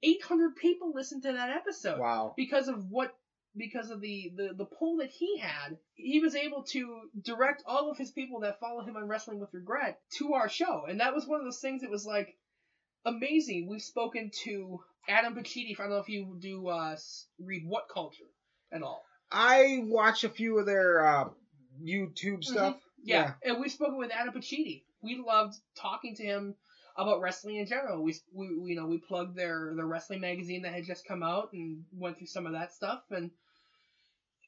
800 people listen to that episode Wow. because of what because of the, the the poll that he had. He was able to direct all of his people that follow him on Wrestling with Regret to our show, and that was one of those things that was like amazing. We've spoken to Adam Pacitti. I don't know if you do uh, read What Culture at all. I watch a few of their uh, YouTube stuff. Yeah. and we've spoken with Adam Pacitti. We loved talking to him about wrestling in general. We, we, we- you know, we plugged their their wrestling magazine that had just come out and went through some of that stuff. And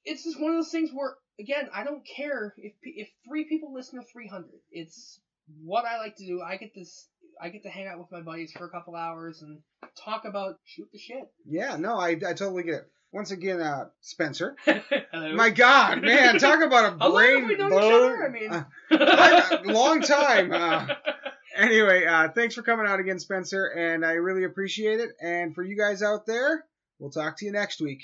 it's just one of those things where, again, I don't care if if three people listen to 300. It's what I like to do. I get this. I get to hang out with my buddies for a couple hours and talk about shoot the shit. Yeah, no, I, I totally get it. Once again, uh, Spencer. My God, man, talk about a How long brain have we known each blow. other? I mean, Uh, I- a long time. Uh, anyway, uh, thanks for coming out again, Spencer, and I really appreciate it. And for you guys out there, we'll talk to you next week.